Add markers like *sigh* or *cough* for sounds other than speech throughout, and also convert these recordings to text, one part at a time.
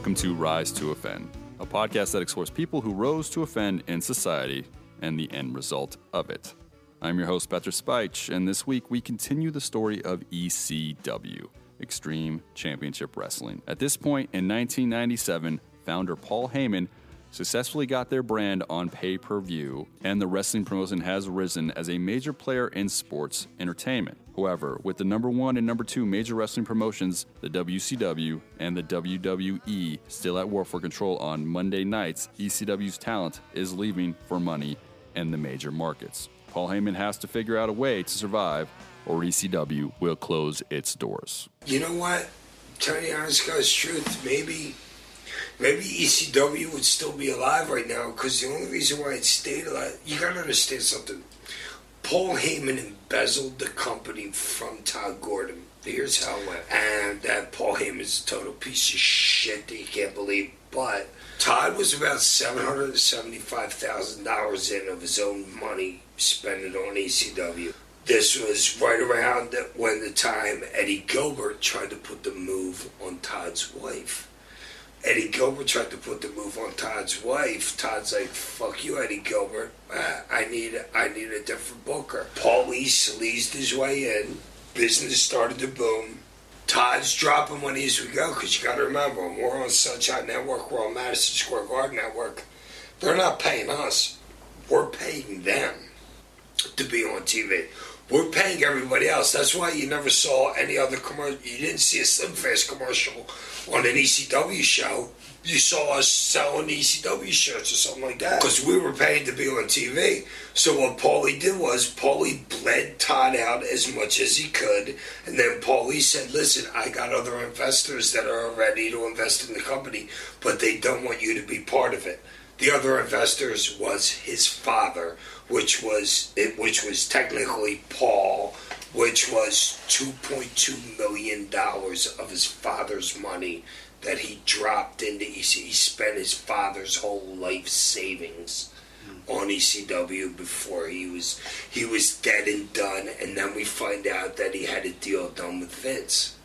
Welcome to Rise to Offend, a podcast that explores people who rose to offend in society and the end result of it. I'm your host, Peter Speich, and this week we continue the story of ECW, Extreme Championship Wrestling. At this point in 1997, founder Paul Heyman successfully got their brand on pay per view, and the wrestling promotion has risen as a major player in sports entertainment. However, with the number one and number two major wrestling promotions, the WCW and the WWE, still at war for control on Monday nights, ECW's talent is leaving for money in the major markets. Paul Heyman has to figure out a way to survive, or ECW will close its doors. You know what? Tell you honest God's truth, maybe maybe ECW would still be alive right now because the only reason why it stayed alive, you gotta understand something. Paul Heyman embezzled the company from Todd Gordon. Here's how it went. And that Paul Heyman's a total piece of shit that you can't believe. But Todd was about $775,000 in of his own money spending on ECW. This was right around when the time Eddie Gilbert tried to put the move on Todd's wife. Eddie Gilbert tried to put the move on Todd's wife. Todd's like, "Fuck you, Eddie Gilbert. Uh, I need, I need a different booker." Paulie sleazed his way in. Business started to boom. Todd's dropping money as we go because you got to remember, we're on Sunshine Network, we're on Madison Square Garden Network. They're not paying us. We're paying them to be on TV. We're paying everybody else. That's why you never saw any other commercial. You didn't see a Slim Fast commercial on an ECW show. You saw us selling ECW shirts or something like that because we were paying to be on TV. So what Paulie did was Paulie bled Todd out as much as he could, and then Paulie said, "Listen, I got other investors that are ready to invest in the company, but they don't want you to be part of it." The other investors was his father, which was it, which was technically Paul, which was two point two million dollars of his father's money that he dropped into EC. He spent his father's whole life savings on ECW before he was he was dead and done, and then we find out that he had a deal done with Vince.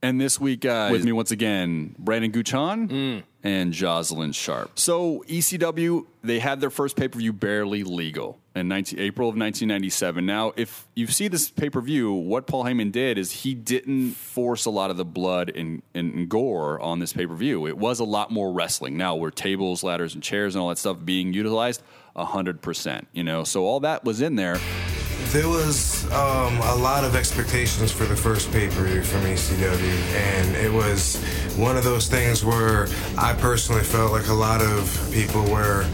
And this week, guys, with me once again, Brandon Guchan mm. And Jocelyn Sharp. So ECW, they had their first pay per view barely legal in 19, April of 1997. Now, if you see this pay per view, what Paul Heyman did is he didn't force a lot of the blood and, and gore on this pay per view. It was a lot more wrestling. Now, were tables, ladders, and chairs and all that stuff being utilized? 100%. You know, so all that was in there. There was um, a lot of expectations for the first pay per view from ECW, and it was one of those things where I personally felt like a lot of people were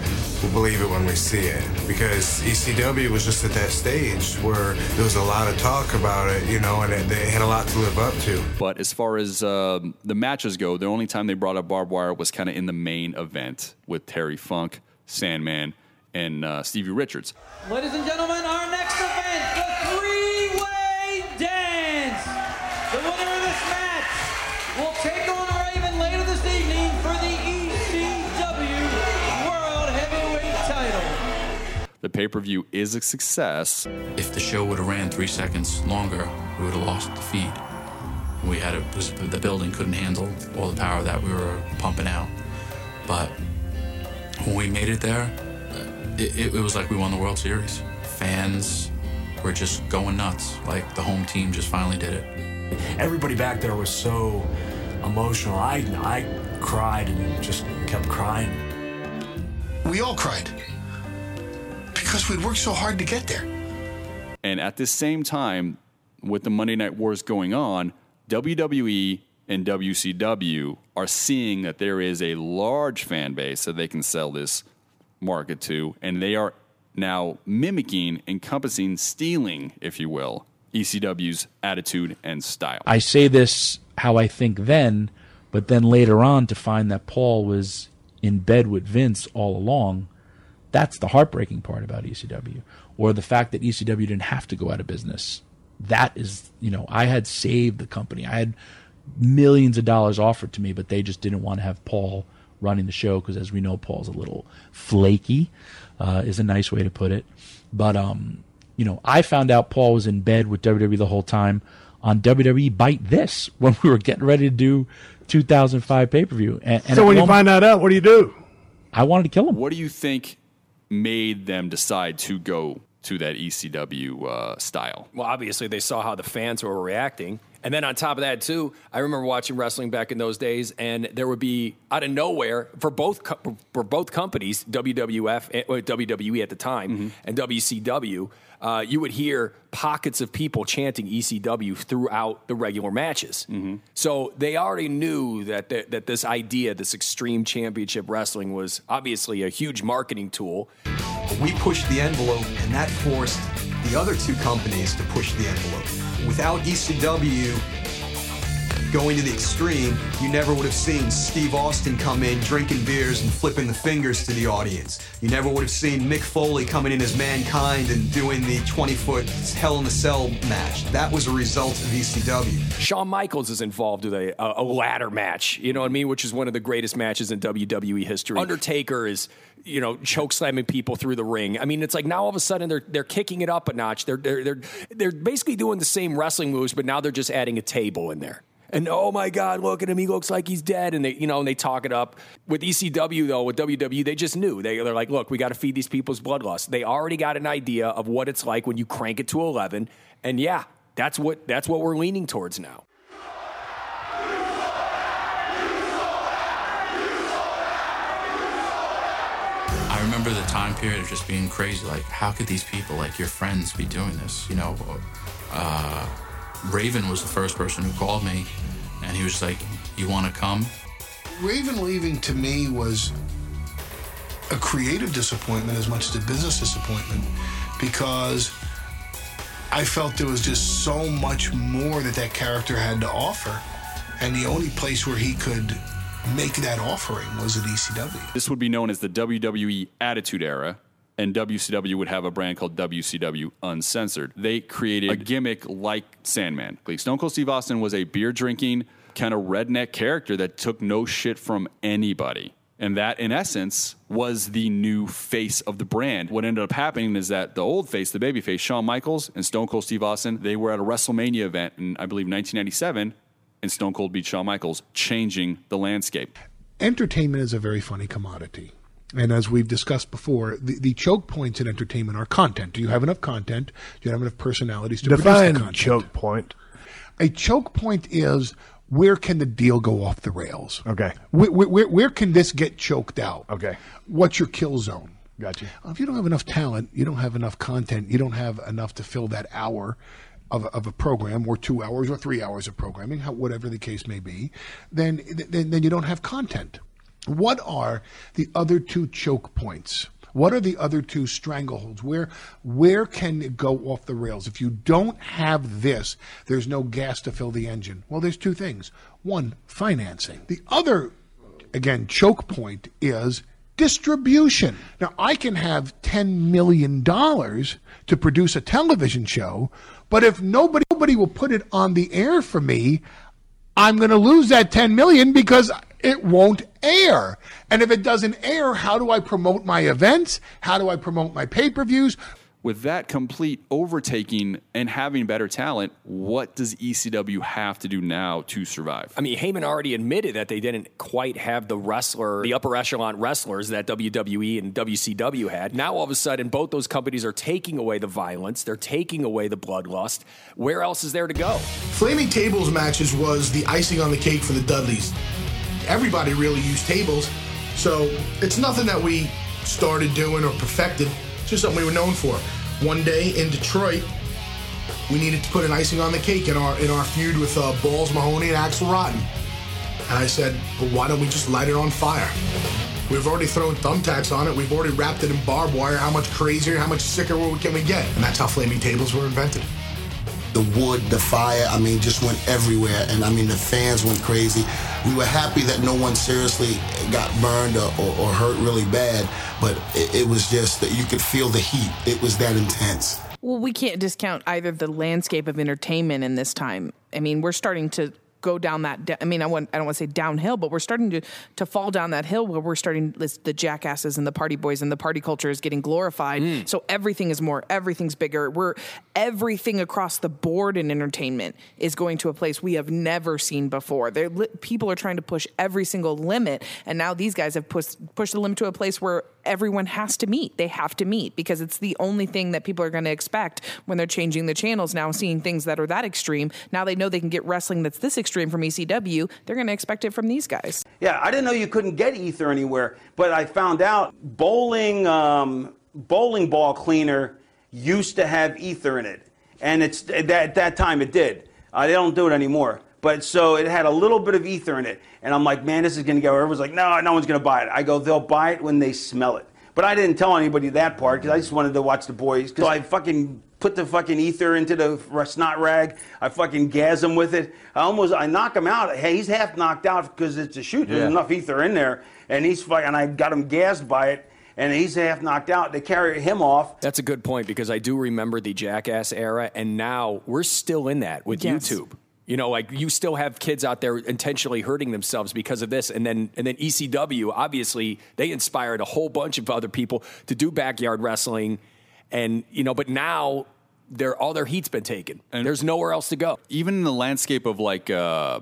will believe it when we see it because ECW was just at that stage where there was a lot of talk about it, you know, and it, they had a lot to live up to. But as far as uh, the matches go, the only time they brought up barbed wire was kind of in the main event with Terry Funk, Sandman, and uh, Stevie Richards. Ladies and gentlemen, our next title. The pay-per-view is a success. If the show would have ran three seconds longer, we would have lost the feed. We had a, the building couldn't handle all the power that we were pumping out. But when we made it there, it, it, was like we won the World Series. Fans were just going nuts. Like the home team just finally did it. Everybody back there was so emotional. I, I cried and just kept crying. We all cried because we'd worked so hard to get there. And at the same time, with the Monday Night Wars going on, WWE and WCW are seeing that there is a large fan base that they can sell this market to, and they are now mimicking, encompassing, stealing, if you will, ECW's attitude and style. I say this how I think then, but then later on to find that Paul was in bed with Vince all along, that's the heartbreaking part about ECW. Or the fact that ECW didn't have to go out of business. That is, you know, I had saved the company. I had millions of dollars offered to me, but they just didn't want to have Paul running the show because, as we know, Paul's a little flaky, uh, is a nice way to put it. But um, you know, I found out Paul was in bed with WWE the whole time on WWE Byte This when we were getting ready to do 2005 pay per view. And, and so when you one- find that out, what do you do? I wanted to kill him. What do you think made them decide to go to that ECW uh, style? Well, obviously they saw how the fans were reacting. And then on top of that, too, I remember watching wrestling back in those days, and there would be out of nowhere for both co- for both companies, WWF, eh, WWE at the time, and WCW, uh, you would hear pockets of people chanting ECW throughout the regular matches. So they already knew that th- that this idea, this extreme championship wrestling, was obviously a huge marketing tool. We pushed the envelope, and that forced the other two companies to push the envelope. Without ECW going to the extreme, you never would have seen Steve Austin come in drinking beers and flipping the fingers to the audience. You never would have seen Mick Foley coming in as Mankind and doing the 20 foot Hell in a Cell match. That was a result of ECW. Shawn Michaels is involved with a, a, a ladder match, you know what I mean, which is one of the greatest matches in WWE history. Undertaker is, you know, choke slamming people through the ring. I mean, it's like now all of a sudden they're they're kicking it up a notch. They're they're they're they're basically doing the same wrestling moves, but now they're just adding a table in there. And oh my God, look at him! He looks like he's dead. And they, you know, and they talk it up. With ECW though, with WWE, they just knew they, they're like, look, we got to feed these people's bloodlust. They already got an idea of what it's like when you crank it to eleven. And yeah, that's what that's what we're leaning towards now. I remember the time period of just being crazy. Like, how could these people, like your friends, be doing this? You know, uh, Raven was the first person who called me, and he was like, "You want to come?" Raven leaving to me was a creative disappointment as much as a business disappointment because I felt there was just so much more that that character had to offer. And the only place where he could make that offering was at ECW. This would be known as the WWE Attitude Era, and WCW would have a brand called WCW Uncensored. They created a gimmick like Sandman. Like Stone Cold Steve Austin was a beer drinking, kind of redneck character that took no shit from anybody. And that, in essence, was the new face of the brand. What ended up happening is that the old face, the baby face, Shawn Michaels and Stone Cold Steve Austin, they were at a WrestleMania event in, I believe, 1997, and Stone Cold beat Shawn Michaels, changing the landscape. entertainment is a very funny commodity. And as we've discussed before, the, the choke points in entertainment are content. Do you have enough content? Do you have enough personalities to produce Define the choke point. A choke point is where can the deal go off the rails? Okay. Where, where, where, where can this get choked out? Okay. What's your kill zone? Gotcha. If you don't have enough talent, you don't have enough content, you don't have enough to fill that hour of, of a program or two hours or three hours of programming, how, whatever the case may be, then, then, then you don't have content. What are the other two choke points? What are the other two strangleholds? Where where can it go off the rails? If you don't have this, there's no gas to fill the engine. Well, there's two things. One, financing. The other, again, choke point is distribution. Now, I can have $10 million to produce a television show, but if nobody, nobody will put it on the air for me, I'm going to lose that 10 million because it won't air. And if it doesn't air, how do I promote my events? How do I promote my pay-per-views? With that complete overtaking and having better talent, what does ECW have to do now to survive? I mean, Heyman already admitted that they didn't quite have the wrestler, the upper echelon wrestlers that WWE and WCW had. Now, all of a sudden, both those companies are taking away the violence, they're taking away the bloodlust. Where else is there to go? Flaming tables matches was the icing on the cake for the Dudleys. Everybody really used tables, so it's nothing that we started doing or perfected. It's just something we were known for. One day in Detroit, we needed to put an icing on the cake in our in our feud with uh, Balls Mahoney and Axel Rotten. And I said, well, why don't we just light it on fire? We've already thrown thumbtacks on it. We've already wrapped it in barbed wire. How much crazier, how much sicker can we get? And that's how flaming tables were invented. The wood, the fire, I mean, just went everywhere. And I mean, the fans went crazy. We were happy that no one seriously got burned or, or, or hurt really bad, but it, it was just that you could feel the heat. It was that intense. Well, we can't discount either the landscape of entertainment in this time. I mean, we're starting to go down that. I mean, I want I don't want to say downhill, but we're starting to to fall down that hill where we're starting the jackasses and the party boys and the party culture is getting glorified. Mm. So everything is more, everything's bigger. We're everything across the board in entertainment is going to a place we have never seen before. They're, people are trying to push every single limit, and now these guys have pushed pushed the limit to a place where everyone has to meet. They have to meet because it's the only thing that people are going to expect when they're changing the channels now, seeing things that are that extreme. Now they know they can get wrestling that's this extreme from ECW. They're going to expect it from these guys. Yeah, I didn't know you couldn't get ether anywhere, but I found out bowling um, bowling ball cleaner used to have ether in it, and it's at that, at that time it did. Uh, they don't do it anymore, but so it had a little bit of ether in it, and I'm like, man, this is gonna go. Everyone's like, no, no one's gonna buy it. I go, they'll buy it when they smell it. But I didn't tell anybody that part because I just wanted to watch the boys. So I fucking put the fucking ether into the snot rag. I fucking gas him with it. I almost I knock him out. Hey, he's half knocked out because it's a shoot. There's Yeah. enough ether in there, and he's fucking. And I got him gassed by it, and he's half knocked out. They carry him off. That's a good point because I do remember the Jackass era, and now we're still in that with Yes. YouTube. You know, like you still have kids out there intentionally hurting themselves because of this, and then and then ECW obviously they inspired a whole bunch of other people to do backyard wrestling, and you know, but now their all their heat's been taken. And there's nowhere else to go. Even in the landscape of like uh,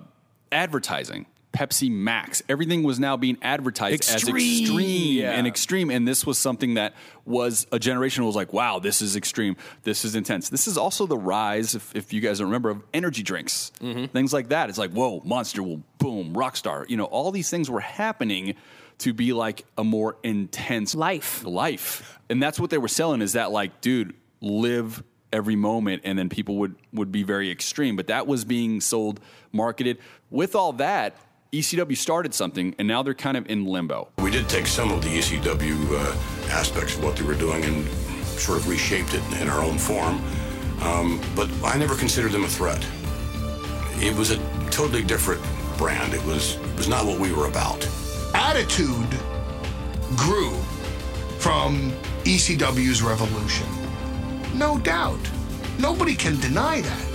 advertising, Pepsi Max, everything was now being advertised as Extreme. extreme Yeah. and extreme. And this was something that was a generation was like, wow, this is extreme. This is intense. This is also the rise, if, if you guys don't remember, of energy drinks, things like that. It's like, whoa, Monster will boom, Rockstar. You know, all these things were happening to be like a more intense life. Life. And that's what they were selling is that like, dude, live every moment and then people would would be very extreme but that was being sold marketed with all that ECW started something and now they're kind of in limbo We did take some of the ECW uh, aspects of what they were doing and sort of reshaped it in our own form. Um, but I never considered them a threat. It was a totally different brand. It was it was not what we were about. attitude grew from ECW's revolution. No doubt. Nobody can deny that.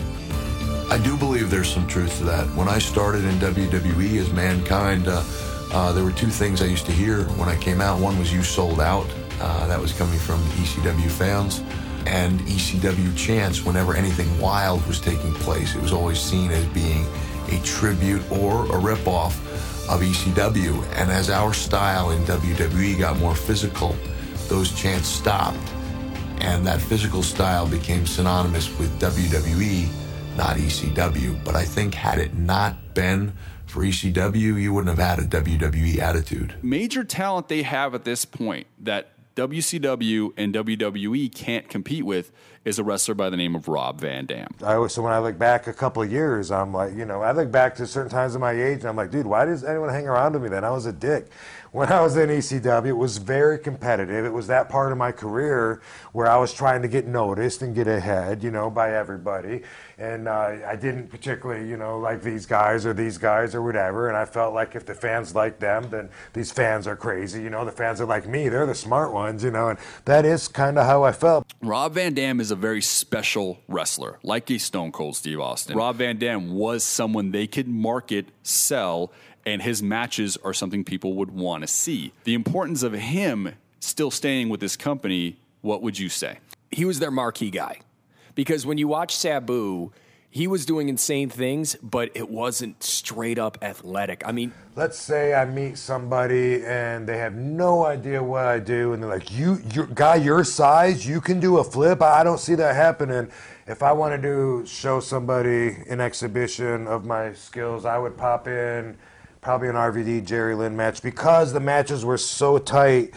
I do believe there's some truth to that. When I started in WWE as Mankind, uh, uh, there were two things I used to hear when I came out. One was "You sold out." Uh, that was coming from ECW fans, and ECW chants whenever anything wild was taking place. It was always seen as being a tribute or a ripoff of ECW. And as our style in WWE got more physical, those chants stopped and that physical style became synonymous with WWE, not ECW. But I think had it not been for ECW, you wouldn't have had a WWE attitude. major talent they have at this point that WCW and WWE can't compete with is a wrestler by the name of Rob Van Dam. I always, so when I look back a couple of years, I'm like, you know, I look back to certain times of my age, and I'm like, dude, why does anyone hang around with me then? I was a dick. When I was in ECW, it was very competitive. It was that part of my career where I was trying to get noticed and get ahead, you know, by everybody. And uh, I didn't particularly, you know, like these guys or these guys or whatever. And I felt like if the fans like them, then these fans are crazy. You know, the fans are like me. They're the smart ones, you know. And that is kind of how I felt. Rob Van Dam is a very special wrestler, like a Stone Cold Steve Austin. Rob Van Dam was someone they could market, sell, and his matches are something people would want to see. The importance of him still staying with this company, what would you say? He was their marquee guy because when you watch Sabu, he was doing insane things, but it wasn't straight up athletic. I mean, Let's say I meet somebody and they have no idea what I do, and they're like, "You, you guy your size, you can do a flip." I don't see that happening. If I wanted to show somebody an exhibition of my skills, I would pop in probably an RVD Jerry Lynn match because the matches were so tight.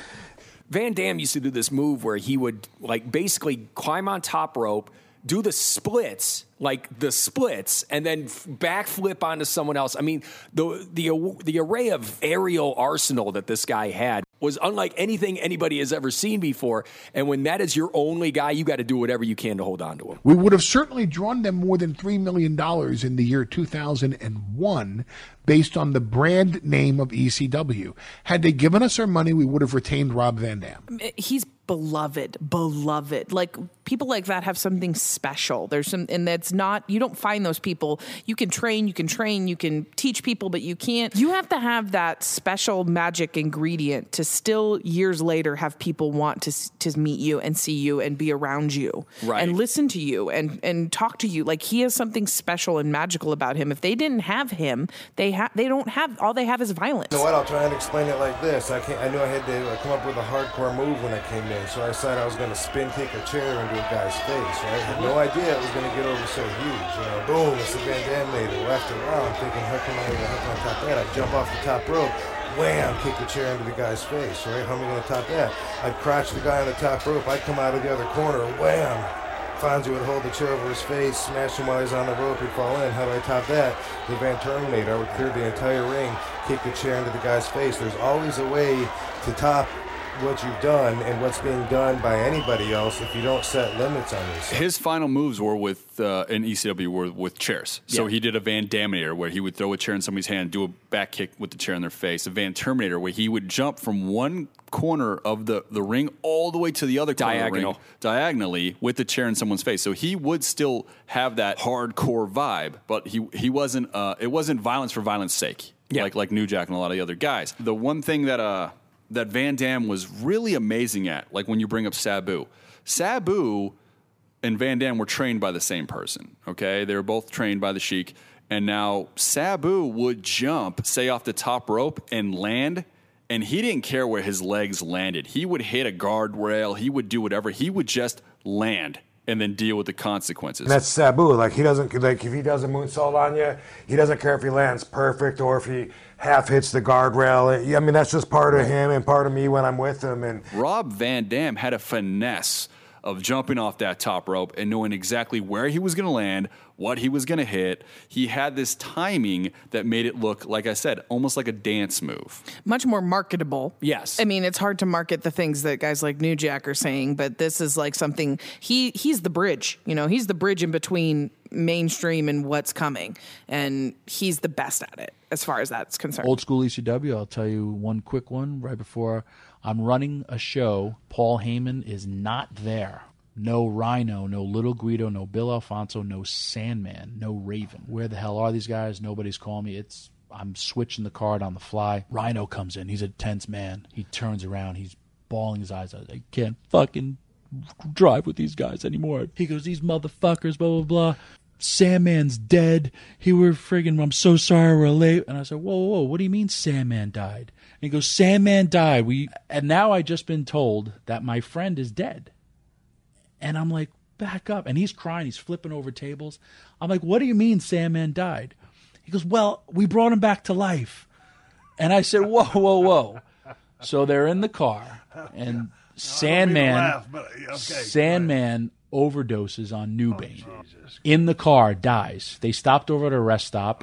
Van Dam used to do this move where he would like basically climb on top rope, do the splits, like the splits, and then f- backflip onto someone else. I mean, the the the array of aerial arsenal that this guy had was unlike anything anybody has ever seen before. And when that is your only guy, you got to do whatever you can to hold on to him. We would have certainly drawn them more than $3 million in the year 2001 based on the brand name of ECW. Had they given us our money, we would have retained Rob Van Dam. he's beloved, beloved. Like people like that have something special. There's some, and that's not, you don't find those people. You can train, you can train, you can teach people, but you can't, you have to have that special magic ingredient to still years later have people want to, to meet you and see you and be around you Right. and listen to you and, and talk to you. Like he has something special and magical about him. If they didn't have him, they have, they don't have, all they have is violence. You know what? I'll try and explain it like this. I can't, I knew I had to uh, come up with a hardcore move when I came in, so I decided I was going to spin kick a chair into a guy's face. Right? Had no idea it was going to get over so huge. You know, boom! It's the Van Daminator left and. I'm thinking, how can I, how can I top that? I jump off the top rope. Wham! Kick the chair into the guy's face. Right? How am I going to top that? I'd crotch the guy on the top rope. I'd come out of the other corner. Wham! Fonzie would hold the chair over his face, smash him while he's on the rope, he'd fall in. How do I top that? The Van Terminator, I would clear the entire ring, kick the chair into the guy's face. There's always a way to top what you've done and what's being done by anybody else if you don't set limits on yourself. His final moves were with uh, in ECW were with chairs. So Yeah. he did a Van Daminator where he would throw a chair in somebody's hand, do a back kick with the chair in their face. A Van Terminator where he would jump from one corner of the, the ring all the way to the other corner of the ring, Diagonal. diagonally with the chair in someone's face. So he would still have that hardcore vibe, but he he wasn't. Uh, it wasn't violence for violence sake. Yeah. Like like New Jack and a lot of the other guys. The one thing that uh that Van Dam was really amazing at, like when you bring up Sabu, Sabu and Van Dam were trained by the same person. Okay, they were both trained by the Sheik, and now Sabu would jump, say off the top rope, and land. And he didn't care where his legs landed. He would hit a guardrail. He would do whatever. He would just land and then deal with the consequences. And that's Sabu. Like he doesn't like if he does a moonsault on you, he doesn't care if he lands perfect or if he half hits the guardrail. I mean, that's just part of him and part of me when I'm with him. And Rob Van Dam had a finesse of jumping off that top rope and knowing exactly where he was going to land, what he was going to hit. He had this timing that made it look, like I said, almost like a dance move. much more marketable. Yes. I mean, it's hard to market the things that guys like New Jack are saying, but this is like something he he's the bridge. You know, he's the bridge in between mainstream and what's coming, and he's the best at it as far as that's concerned. Old school ECW, I'll tell you one quick one right before I'm running a show. Paul Heyman is not there. No Rhino, no Little Guido, no Bill Alfonso, no Sandman, no Raven. Where the hell are these guys? Nobody's calling me. It's I'm switching the card on the fly. Rhino comes in. He's a tense man. He turns around. He's bawling his eyes out. I can't fucking drive with these guys anymore. He goes, these motherfuckers, blah blah blah. Sandman's dead. He were friggin' I'm so sorry we're late. And I said, Whoa, whoa, whoa, what do you mean Sandman died? And he goes, Sandman died. We and now I just been told that my friend is dead. And I'm like, back up. And he's crying, he's flipping over tables. I'm like, what do you mean Sandman died? He goes, Well, we brought him back to life. And I said, Whoa, whoa, whoa. So they're in the car and Sandman laugh, but, okay, Sandman overdoses on Nubain. in the car, dies. They stopped over at a rest stop.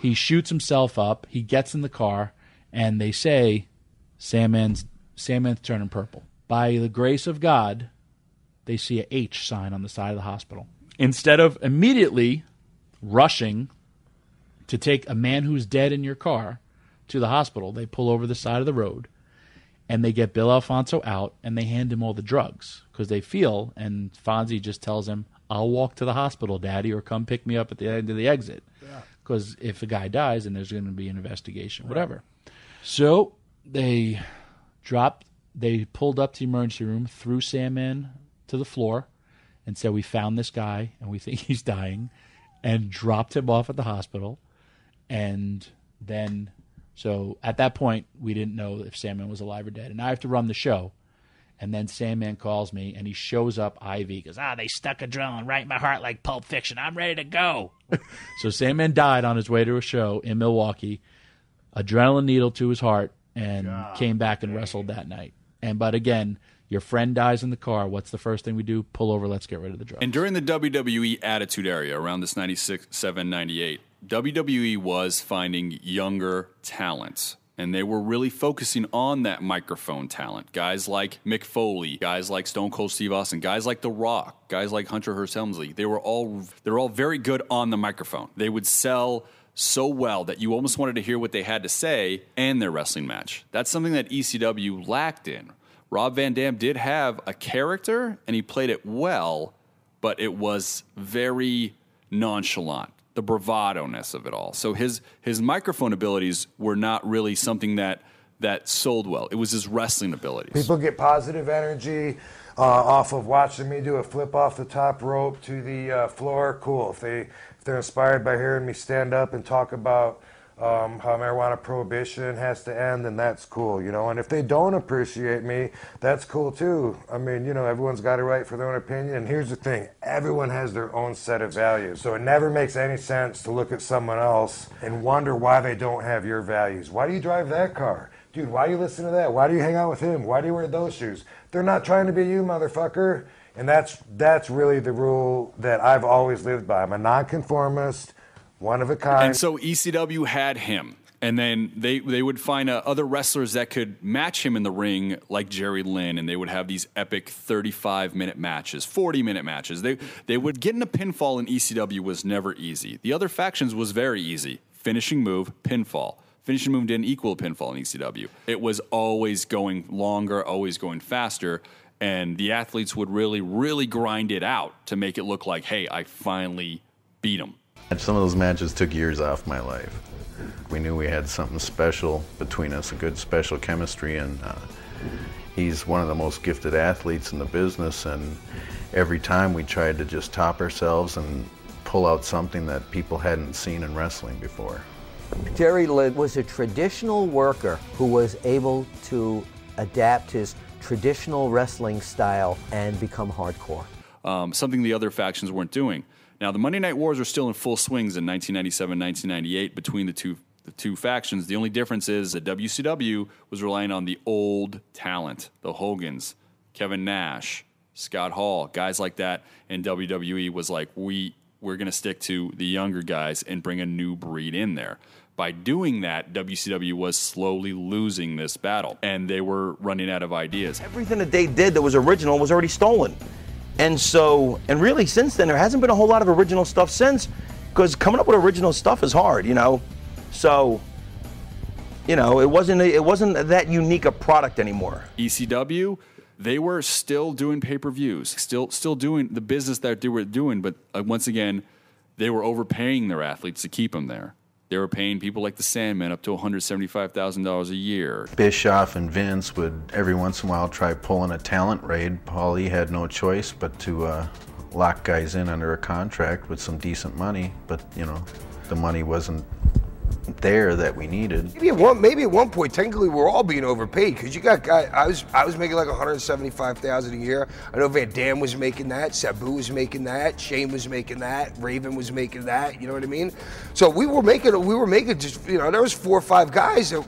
He shoots himself up. He gets in the car, and they say, "Sandman's Sandman's turning purple." By the grace of God, they see a H sign on the side of the hospital. Instead of immediately rushing to take a man who's dead in your car to the hospital, they pull over the side of the road and they get Bill Alfonso out and they hand him all the drugs because they feel, and Fonzie just tells him, I'll walk to the hospital, Daddy, or come pick me up at the end of the exit. Because if a guy dies, then there's going to be an investigation, whatever. So they dropped, they pulled up to the emergency room, threw Sam in to the floor, and said, We found this guy and we think *laughs* he's dying, and dropped him off at the hospital. And then, so at that point, we didn't know if Sandman was alive or dead. And I have to run the show. And then Sandman calls me and he shows up Ivy. He goes, Ah, they stuck adrenaline right in right my heart like Pulp Fiction. I'm ready to go. *laughs* so Sandman died on his way to a show in Milwaukee, adrenaline needle to his heart, and came back and wrestled that night. And but again, your friend dies in the car. What's the first thing we do? Pull over. Let's get rid of the drugs. And during the WWE Attitude Era, around this 96, 7, 98, WWE was finding younger talents. And they were really focusing on that microphone talent. Guys like Mick Foley, guys like Stone Cold Steve Austin, guys like The Rock, guys like Hunter Hearst Helmsley. They were all they were all very good on the microphone. They would sell so well that you almost wanted to hear what they had to say and their wrestling match. That's something that ECW lacked in. Rob Van Dam did have a character and he played it well, but it was very nonchalant, the bravado-ness of it all. So his his microphone abilities were not really something that that sold well. It was his wrestling abilities. People get positive energy uh, off of watching me do a flip off the top rope to the uh, floor. Cool. If they if they're inspired by hearing me stand up and talk about um, how marijuana prohibition has to end, then that's cool, you know. And if they don't appreciate me, that's cool too. I mean, you know, everyone's got a right for their own opinion. And here's the thing everyone has their own set of values. So it never makes any sense to look at someone else and wonder why they don't have your values. Why do you drive that car? Dude, why do you listen to that? Why do you hang out with him? Why do you wear those shoes? They're not trying to be you, motherfucker. And that's that's really the rule that I've always lived by. I'm a nonconformist, one of a kind. And so ECW had him. And then they, they would find uh, other wrestlers that could match him in the ring, like Jerry Lynn, and they would have these epic 35 minute matches, 40 minute matches. They, they would get in a pinfall in ECW was never easy. The other factions was very easy finishing move, pinfall. Finishing move didn't equal a pinfall in ECW. It was always going longer, always going faster, and the athletes would really, really grind it out to make it look like, hey, I finally beat him. Some of those matches took years off my life. We knew we had something special between us, a good special chemistry, and uh, he's one of the most gifted athletes in the business. And every time we tried to just top ourselves and pull out something that people hadn't seen in wrestling before. Jerry Lynn was a traditional worker who was able to adapt his traditional wrestling style and become hardcore. Um, something the other factions weren't doing. Now, the Monday Night Wars were still in full swings in 1997, 1998 between the two the two factions. The only difference is that WCW was relying on the old talent, the Hogans, Kevin Nash, Scott Hall, guys like that, and WWE was like, we we're going to stick to the younger guys and bring a new breed in there. By doing that, WCW was slowly losing this battle, and they were running out of ideas. Everything that they did that was original was already stolen. And so, and really since then, there hasn't been a whole lot of original stuff since, because coming up with original stuff is hard, you know? So, you know, it wasn't, it wasn't that unique a product anymore. ECW, they were still doing pay-per-views, still still doing the business that they were doing, but uh, once again, they were overpaying their athletes to keep them there. They were paying people like the Sandman up to $175,000 a year. Bischoff and Vince would every once in a while try pulling a talent raid. Paulie had no choice but to uh, lock guys in under a contract with some decent money, but you know, the money wasn't there that we needed. Maybe at one, maybe at one point, technically, we're all being overpaid because you got guy. I was, I was making like 175 thousand a year. I know Van Dam was making that. Sabu was making that. Shane was making that. Raven was making that. You know what I mean? So we were making, we were making just, you know, there was four or five guys that.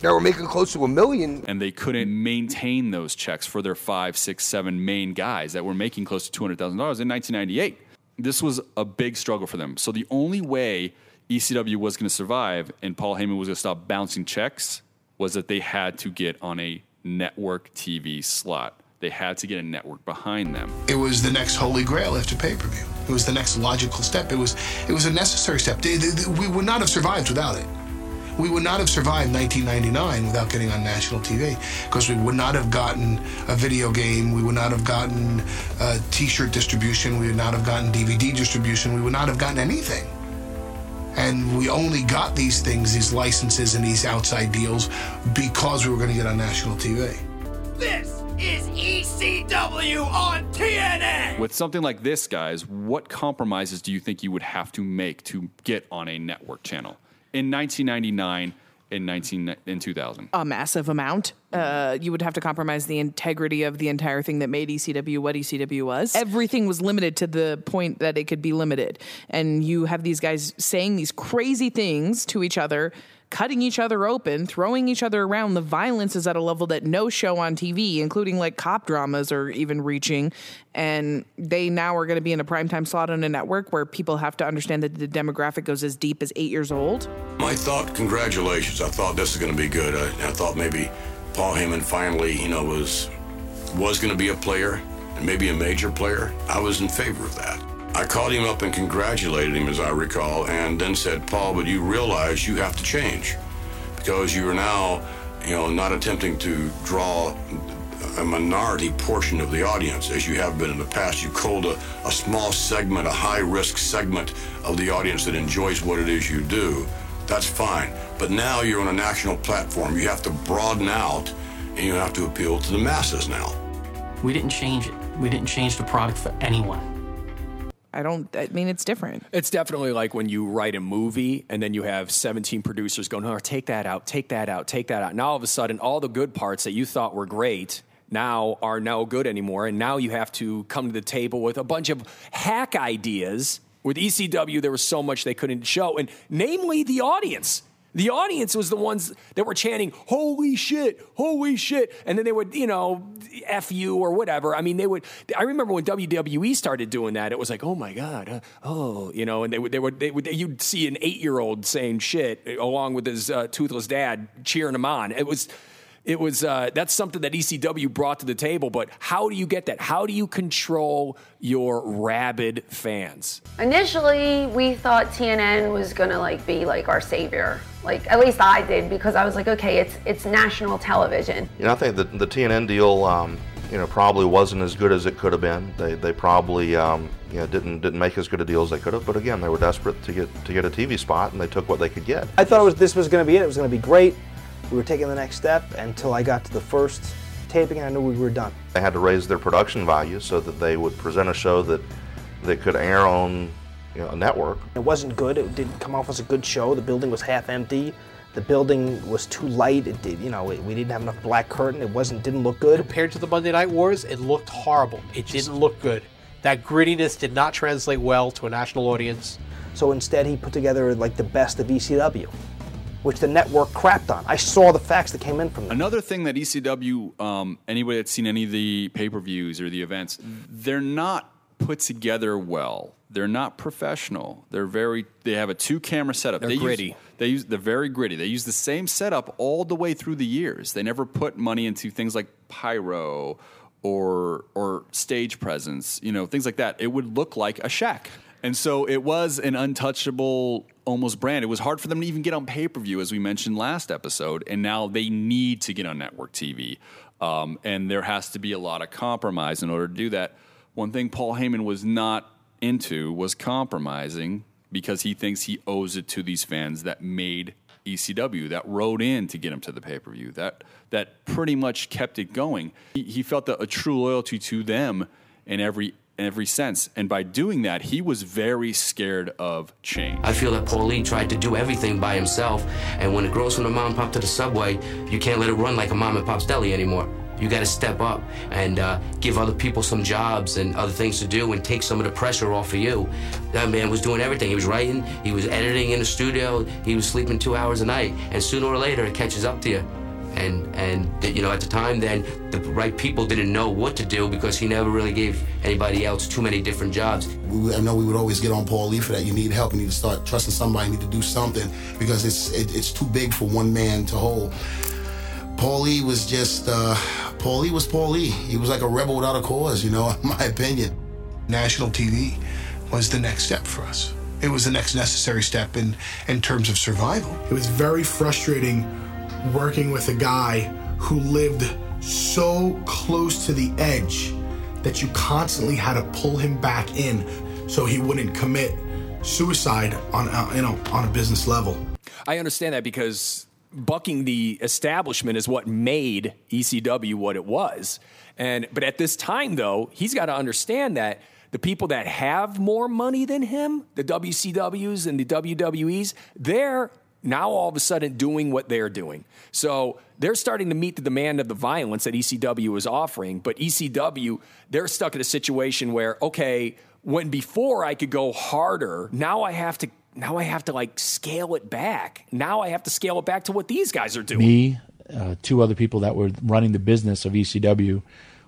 that were making close to a million. And they couldn't maintain those checks for their five, six, seven main guys that were making close to $200,000 in 1998. This was a big struggle for them. So the only way ECW was going to survive and Paul Heyman was going to stop bouncing checks was that they had to get on a network TV slot. They had to get a network behind them. It was the next holy grail after pay per view. It was the next logical step. It was it was a necessary step. They- they- they- we would not have survived without it. We would not have survived 1999 without getting on national TV because we would not have gotten a video game. We would not have gotten uh, T-shirt distribution. We would not have gotten DVD distribution. We would not have gotten anything. And we only got these things, these licenses and these outside deals because we were going to get on national TV. This is ECW on TNN. With something like this, guys, what compromises do you think you would have to make to get on a network channel in 1999 and 19 in 2000? a massive amount. Uh, you would have to compromise the integrity of the entire thing that made ECW what ECW was. Everything was limited to the point that it could be limited. And you have these guys saying these crazy things to each other, cutting each other open, throwing each other around. The violence is at a level that no show on TV, including like cop dramas, are even reaching. And they now are going to be in a primetime slot on a network where people have to understand that the demographic goes as deep as eight years old. My thought, congratulations. I thought this is going to be good. I, I thought maybe Paul Heyman finally, you know, was was going to be a player and maybe a major player. I was in favor of that. I called him up and congratulated him, as I recall, and then said, Paul, but you realize you have to change because you are now, you know, not attempting to draw a minority portion of the audience as you have been in the past. You culled a, a small segment, a high risk segment of the audience that enjoys what it is you do. That's fine. But now you're on a national platform. You have to broaden out and you have to appeal to the masses now. We didn't change it. We didn't change the product for anyone. I don't. I mean, it's different. It's definitely like when you write a movie and then you have 17 producers going, "Oh, take that out, take that out, take that out." Now all of a sudden, all the good parts that you thought were great now are no good anymore, and now you have to come to the table with a bunch of hack ideas. With ECW, there was so much they couldn't show, and namely the audience. The audience was the ones that were chanting, holy shit, holy shit. And then they would, you know, F you or whatever. I mean, they would, I remember when WWE started doing that, it was like, oh my God, uh, oh, you know, and they would, they would, they would, you'd see an eight year old saying shit along with his uh, toothless dad cheering him on. It was, it was uh, that's something that ECW brought to the table. But how do you get that? How do you control your rabid fans? Initially, we thought TNN was gonna like be like our savior. Like at least I did because I was like, okay, it's it's national television. You know, I think the, the TNN deal, um, you know, probably wasn't as good as it could have been. They, they probably, um, you know, didn't didn't make as good a deal as they could have. But again, they were desperate to get to get a TV spot, and they took what they could get. I thought it was this was going to be it. It was going to be great. We were taking the next step until I got to the first taping, and I knew we were done. They had to raise their production value so that they would present a show that that could air on you know, a network. It wasn't good. It didn't come off as a good show. The building was half empty. The building was too light. It did, you know, we didn't have enough black curtain. It wasn't didn't look good. Compared to the Monday Night Wars, it looked horrible. It didn't look good. That grittiness did not translate well to a national audience. So instead, he put together like the best of ECW, which the network crapped on. I saw the facts that came in from them. Another thing that ECW, um, anybody that's seen any of the pay per views or the events, they're not put together well. They're not professional. They're very. They have a two camera setup. They're they gritty. Use, they use. They're very gritty. They use the same setup all the way through the years. They never put money into things like pyro or or stage presence. You know, things like that. It would look like a shack. And so it was an untouchable almost brand. It was hard for them to even get on pay per view, as we mentioned last episode. And now they need to get on network TV. Um, and there has to be a lot of compromise in order to do that. One thing Paul Heyman was not into was compromising because he thinks he owes it to these fans that made ECW, that rode in to get him to the pay per view, that that pretty much kept it going. He, he felt a, a true loyalty to them in every every sense, and by doing that, he was very scared of change. I feel that Paulie tried to do everything by himself, and when it grows from the mom and pop to the subway, you can't let it run like a mom and pop's deli anymore. You got to step up and uh, give other people some jobs and other things to do and take some of the pressure off of you. That man was doing everything. He was writing, he was editing in the studio, he was sleeping two hours a night, and sooner or later it catches up to you. And and you know at the time then the right people didn't know what to do because he never really gave anybody else too many different jobs. We, I know we would always get on Paulie for that. You need help. You need to start trusting somebody. You need to do something because it's it, it's too big for one man to hold. Paulie was just uh, Paulie was Paulie. He was like a rebel without a cause, you know, *laughs* in my opinion. National TV was the next step for us. It was the next necessary step in in terms of survival. It was very frustrating working with a guy who lived so close to the edge that you constantly had to pull him back in so he wouldn't commit suicide on a, you know on a business level. I understand that because bucking the establishment is what made ECW what it was. And but at this time though, he's got to understand that the people that have more money than him, the WCWs and the WWEs, they're now all of a sudden doing what they're doing. So they're starting to meet the demand of the violence that ECW is offering, but ECW, they're stuck in a situation where okay, when before I could go harder, now I have to now I have to like scale it back. Now I have to scale it back to what these guys are doing. Me, uh, two other people that were running the business of ECW,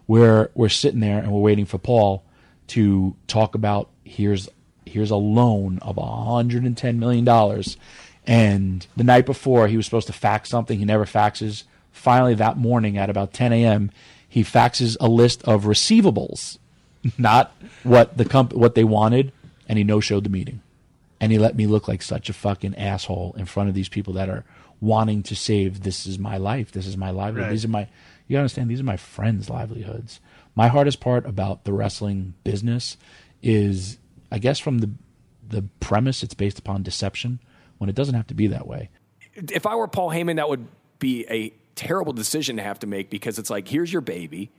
we're we're sitting there and we're waiting for Paul to talk about here's here's a loan of 110 million dollars, and the night before he was supposed to fax something, he never faxes. Finally, that morning at about 10 a.m., he faxes a list of receivables, *laughs* not what the comp- what they wanted, and he no showed the meeting, and he let me look like such a fucking asshole in front of these people that are wanting to save. This is my life. This is my livelihood. Right. These are my. You understand. These are my friends' livelihoods. My hardest part about the wrestling business is, I guess, from the the premise it's based upon deception when it doesn't have to be that way. if I were Paul Heyman, that would be a terrible decision to have to make because it's like, here's your baby.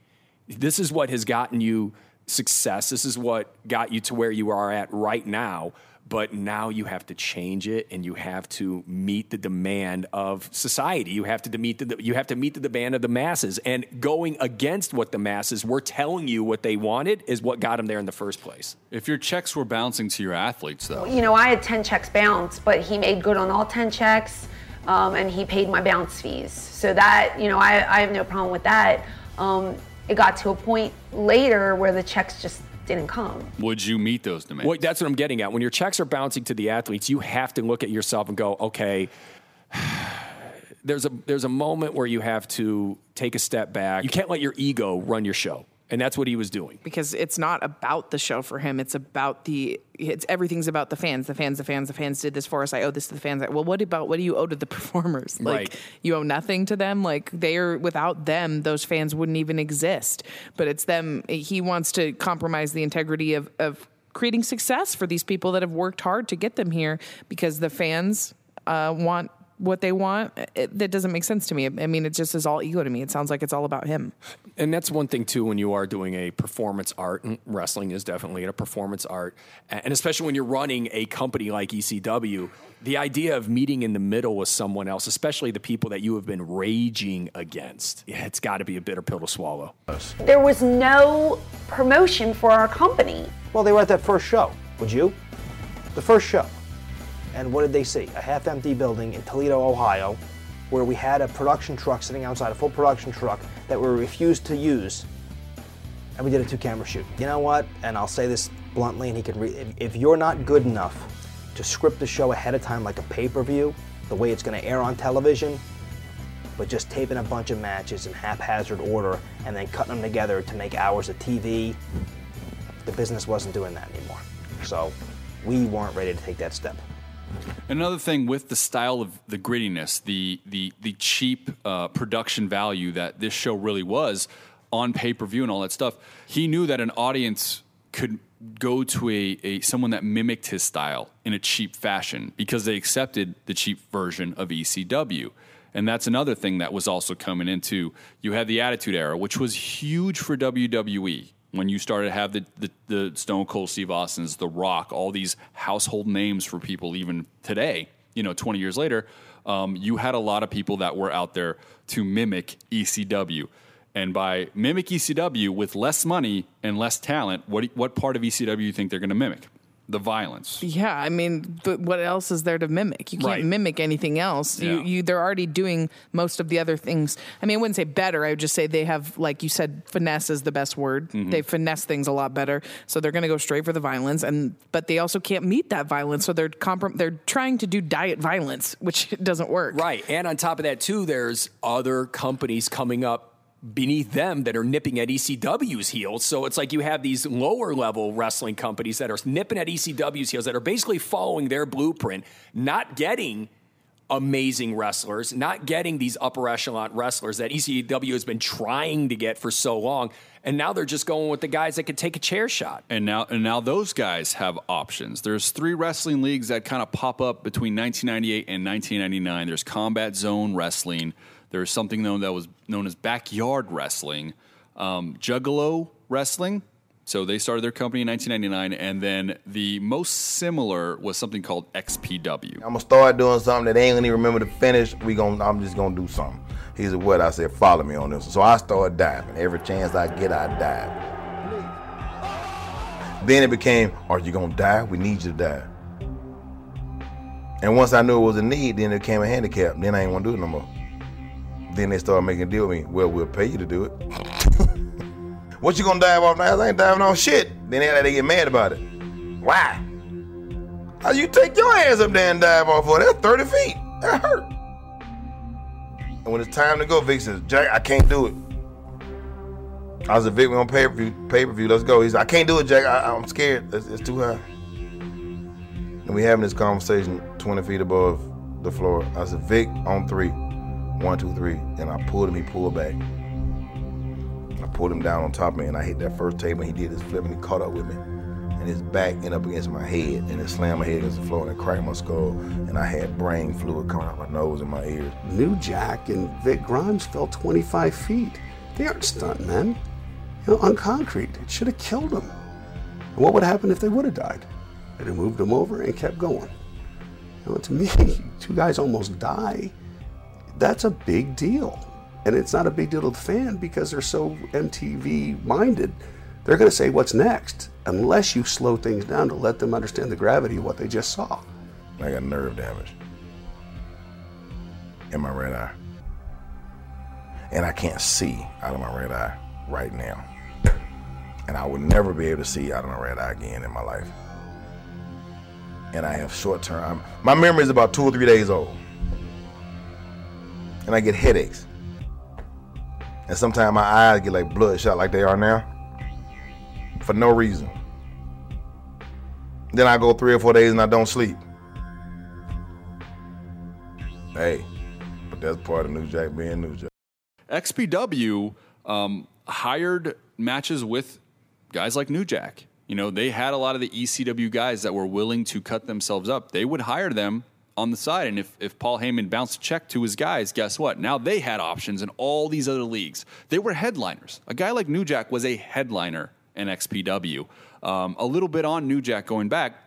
This is what has gotten you success. This is what got you to where you are at right now. But now you have to change it, and you have to meet the demand of society. You have to meet the you have to meet the demand of the masses. And going against what the masses were telling you what they wanted is what got them there in the first place. If your checks were bouncing to your athletes, though, You know, I had 10 checks bounced, but he made good on all 10 checks um, and he paid my bounce fees. So that, you know, I, I have no problem with that. Um, it got to a point later where the checks just didn't come. would you meet those demands? Well, that's what I'm getting at. When your checks are bouncing to the athletes, you have to look at yourself and go, okay. *sighs* There's a there's a moment where you have to take a step back. You can't let your ego run your show, and that's what he was doing. because it's not about the show for him. It's about the it's everything's about the fans. The fans, the fans, the fans did this for us. I owe this to the fans. Well, what about what do you owe to the *laughs* performers? Like Right. you owe nothing to them. Like they're without them, those fans wouldn't even exist. But it's them. He wants to compromise the integrity of of creating success for these people that have worked hard to get them here because the fans uh, want what they want. It, that doesn't make sense to me. I mean, it just is all ego to me. It sounds like it's all about him. And that's one thing too when you are doing a performance art. And wrestling is definitely a performance art, and especially when you're running a company like ECW. The idea of meeting in the middle with someone else, especially the people that you have been raging against, it's got to be a bitter pill to swallow. There was no promotion for our company. Well, they were at that first show. Would you? The first show. And what did they see? A half empty building in Toledo, Ohio, where we had a production truck sitting outside, a full production truck that we refused to use. And we did a two camera shoot. You know what? And I'll say this bluntly, and he can read if, you're not good enough to script the show ahead of time like a pay per view, the way it's going to air on television, but just taping a bunch of matches in haphazard order and then cutting them together to make hours of TV, the business wasn't doing that anymore. So we weren't ready to take that step. Another thing with the style of the grittiness, the the the cheap uh, production value that this show really was on pay per view and all that stuff, he knew that an audience could go to a, a someone that mimicked his style in a cheap fashion because they accepted the cheap version of ECW. And that's another thing that was also coming into. You had the Attitude Era, which was huge for WWE when you started to have the, the, the Stone Cold Steve Austin's, The Rock, all these household names for people even today, you know, 20 years later, um, you had a lot of people that were out there to mimic ECW. And by mimic ECW with less money and less talent, what, what part of ECW you think they're going to mimic? The violence. Yeah, I mean, but what else is there to mimic? You can't Right. mimic anything else. You, you, they're already doing most of the other things. I mean, I wouldn't say better. I would just say they have, like you said, finesse is the best word. Mm-hmm. They finesse things a lot better, so they're going to go straight for the violence. And but they also can't meet that violence, so they're comprom- They're trying to do diet violence, which *laughs* doesn't work. Right. And on top of that, too, there's other companies coming up beneath them that are nipping at ECW's heels. So it's like you have these lower level wrestling companies that are nipping at ECW's heels that are basically following their blueprint, not getting amazing wrestlers, not getting these upper echelon wrestlers that ECW has been trying to get for so long. And now they're just going with the guys that could take a chair shot. And now, and now those guys have options. There's three wrestling leagues that kind of pop up between 1998 and 1999. There's Combat Zone Wrestling. There's something known that was known as Backyard Wrestling, um, Juggalo Wrestling. So they started their company in 1999, and then the most similar was something called XPW. I'm gonna start doing something that ain't gonna even remember to finish. We gon' I'm just gonna do something. He said, "What?" I said, "Follow me on this." So I started diving. Every chance I get, I dive. Then it became, "Are you gonna die? We need you to die." And once I knew it was a need, then it became a handicap. Then I ain't want to do it no more. Then they started making a deal with me. Well, we'll pay you to do it. *laughs* what you gonna dive off now? I ain't diving off shit. Then they, they get mad about it. Why? How you take your ass up there and dive off for? it? That's 30 feet. That hurt. And when it's time to go, Vic says, Jack, I can't do it. I was a Vic, we on pay per view. Pay per view. Let's go. He said, I can't do it, Jack. I, I'm scared. It's, it's too high. And we having this conversation 20 feet above the floor. I said, Vic, on three. One, two, three. And I pulled him, he pulled back. I pulled him down on top of me and I hit that first table and he did his flip and he caught up with me. And his back ended up against my head and it slammed my head against the floor and it cracked my skull. And I had brain fluid coming out my nose and my ears. New Jack and Vic Grimes fell 25 feet. They aren't stunt men. You know, on concrete. It should have killed them. And what would happen if they would have died? They'd have moved them over and kept going. You know, to me, *laughs* two guys almost die. That's a big deal. And it's not a big deal to the fan because they're so MTV minded. They're going to say, What's next? Unless you slow things down to let them understand the gravity of what they just saw. I got nerve damage in my red eye. And I can't see out of my red eye right now. And I will never be able to see out of my red eye again in my life. And I have short term, my memory is about two or three days old. And I get headaches. And sometimes my eyes get like bloodshot like they are now for no reason. Then I go three or four days and I don't sleep. Hey, but that's part of New Jack being New Jack. XPW um, hired matches with guys like New Jack. You know, they had a lot of the ECW guys that were willing to cut themselves up. They would hire them on the side. And if, if Paul Heyman bounced a check to his guys, guess what? Now they had options in all these other leagues. They were headliners. A guy like New Jack was a headliner in XPW. Um, a little bit on New Jack going back.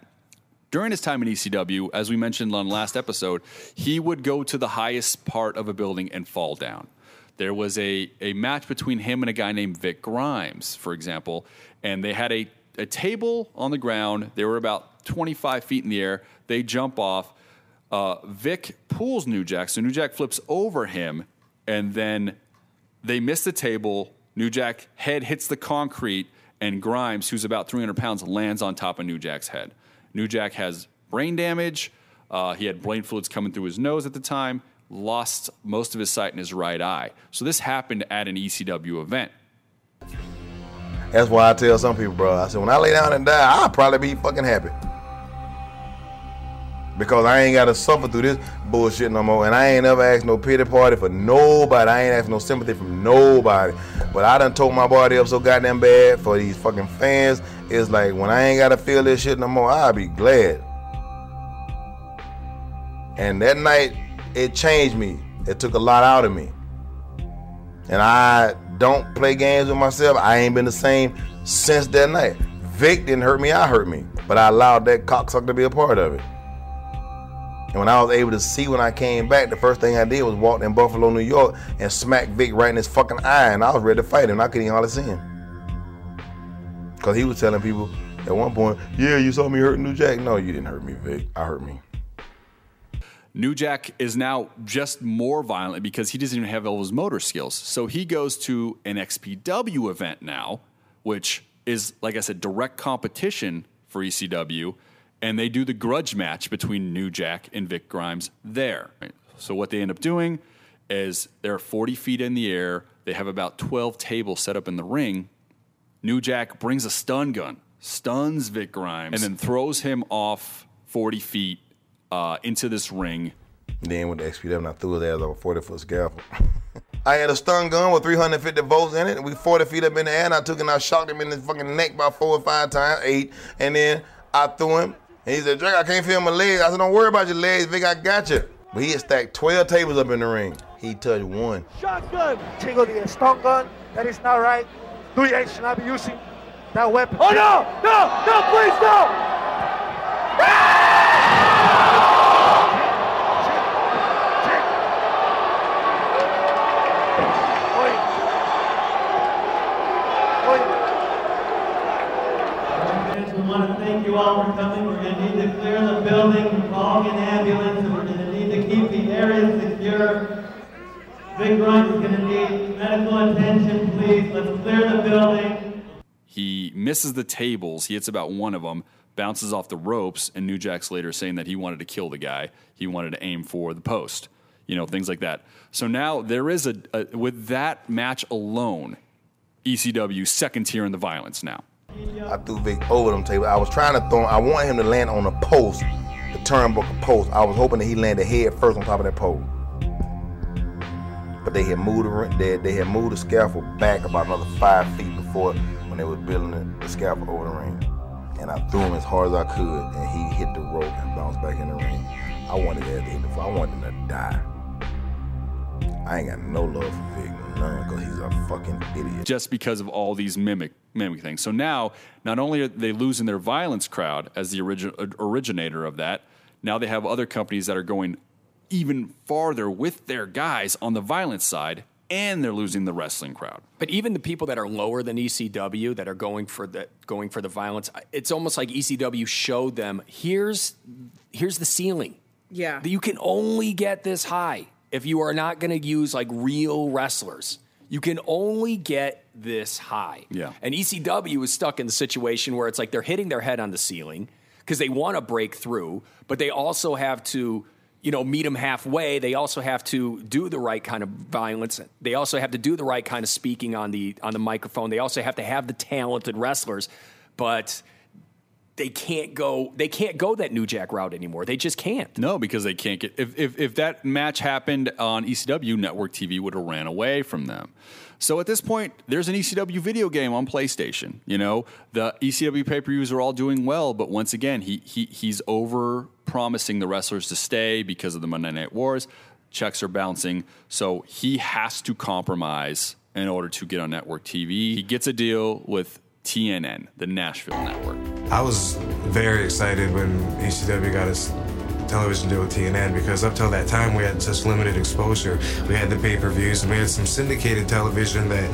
During his time in ECW, as we mentioned on last episode, he would go to the highest part of a building and fall down. There was a, a match between him and a guy named Vic Grimes, for example, and they had a, a table on the ground. They were about 25 feet in the air. They jump off. Uh, Vic pulls New Jack, so New Jack flips over him, and then they miss the table. New Jack head hits the concrete, and Grimes, who's about 300 pounds, lands on top of New Jack's head. New Jack has brain damage. Uh, he had brain fluids coming through his nose at the time, lost most of his sight in his right eye. So this happened at an ECW event. That's why I tell some people, bro, I said, when I lay down and die, I'll probably be fucking happy. Because I ain't got to suffer through this bullshit no more. And I ain't never asked no pity party for nobody. I ain't asked no sympathy from nobody. But I done told my body up so goddamn bad for these fucking fans. It's like, when I ain't got to feel this shit no more, I'll be glad. And that night, it changed me. It took a lot out of me. And I don't play games with myself. I ain't been the same since that night. Vic didn't hurt me, I hurt me. But I allowed that cocksucker to be a part of it. And when I was able to see when I came back, the first thing I did was walk in Buffalo, New York, and smack Vic right in his fucking eye, and I was ready to fight him. I couldn't even hardly see him. Because he was telling people at one point, yeah, you saw me hurting New Jack. No, you didn't hurt me, Vic. I hurt me. New Jack is now just more violent because he doesn't even have all his motor skills. So he goes to an XPW event now, which is, like I said, direct competition for ECW. And they do the grudge match between New Jack and Vic Grimes there. So what they end up doing is they're 40 feet in the air. They have about 12 tables set up in the ring. New Jack brings a stun gun, stuns Vic Grimes, and then throws him off 40 feet uh, into this ring. Then with the XPW, I threw his ass over 40 foot scaffold. *laughs* I had a stun gun with 350 volts in it. And we 40 feet up in the air, and I took it and I shocked him in his fucking neck about four or five times, eight. And then I threw him, and he said, Drake, I can't feel my legs. I said, Don't worry about your legs, Vic, I got you. But he had stacked 12 tables up in the ring. He touched one. Shotgun. Tingle the stun gun. That is not right. Do you should not be using that weapon. Oh no! No! No! Please no! We want to thank you all for coming. We're going to need to clear the building, call an ambulance, and we're going to need to keep the area secure. Vic Grimes is going to need medical attention, please. Let's clear the building. He misses the tables. He hits about one of them, bounces off the ropes, and New Jack's later saying that he wanted to kill the guy. He wanted to aim for the post, you know, things like that. So now there is a, a with that match alone, ECW second tier in the violence now. I threw Vic over them table. I was trying to throw him. I wanted him to land on a post the turnbuckle post. I was hoping that he landed head first on top of that pole. But they had moved the they, they had moved the scaffold back about another five feet before when they were building the, the scaffold over the ring. And I threw him as hard as I could, and he hit the rope and bounced back in the ring. I wanted that to hit the floor. I wanted him to die. I ain't got no love for Vic, none, because he's a fucking idiot. just because of all these mimic mimic things. So now, not only are they losing their violence crowd as the origi- originator of that, now they have other companies that are going even farther with their guys on the violence side, and they're losing the wrestling crowd. But even the people that are lower than ECW that are going for the going for the violence, it's almost like ECW showed them here's here's the ceiling. Yeah. You can only get this high if you are not going to use like real wrestlers. You can only get this high. Yeah. And ECW is stuck in the situation where it's like they're hitting their head on the ceiling because they want to break through, but they also have to, you know, meet them halfway. They also have to do the right kind of violence. They also have to do the right kind of speaking on the on the microphone. They also have to have the talented wrestlers, but they can't go they can't go that New Jack route anymore. They just can't. No, because they can't get. If, if, if that match happened on ECW, Network TV would have ran away from them. So at this point, there's an ECW video game on PlayStation. You know, the ECW pay per views are all doing well, but once again, he, he he's over promising the wrestlers to stay because of the Monday Night Wars. Checks are bouncing, so he has to compromise in order to get on network TV. He gets a deal with TNN, the Nashville network. I was very excited when ECW got his television deal with TNN because up till that time we had such limited exposure. We had the pay per views and we had some syndicated television that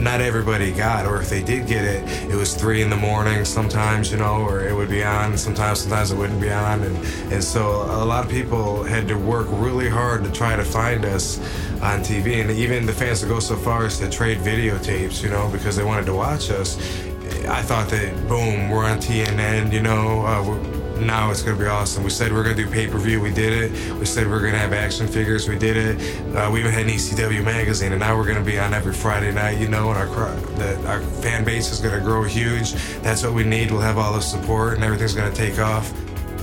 not everybody got, or if they did get it, it was three in the morning sometimes, you know, or it would be on. Sometimes, sometimes it wouldn't be on, and and so a lot of people had to work really hard to try to find us on TV, and even the fans would go so far as to trade videotapes, you know, because they wanted to watch us. I thought that boom, we're on TNN, you know. Uh, now it's gonna be awesome. We said we are gonna do pay per view, we did it. We said we are gonna have action figures, we did it. Uh, we even had an ECW magazine, and now we're gonna be on every Friday night, you know. And our the, our fan base is gonna grow huge. That's what we need. We'll have all the support, and everything's gonna take off.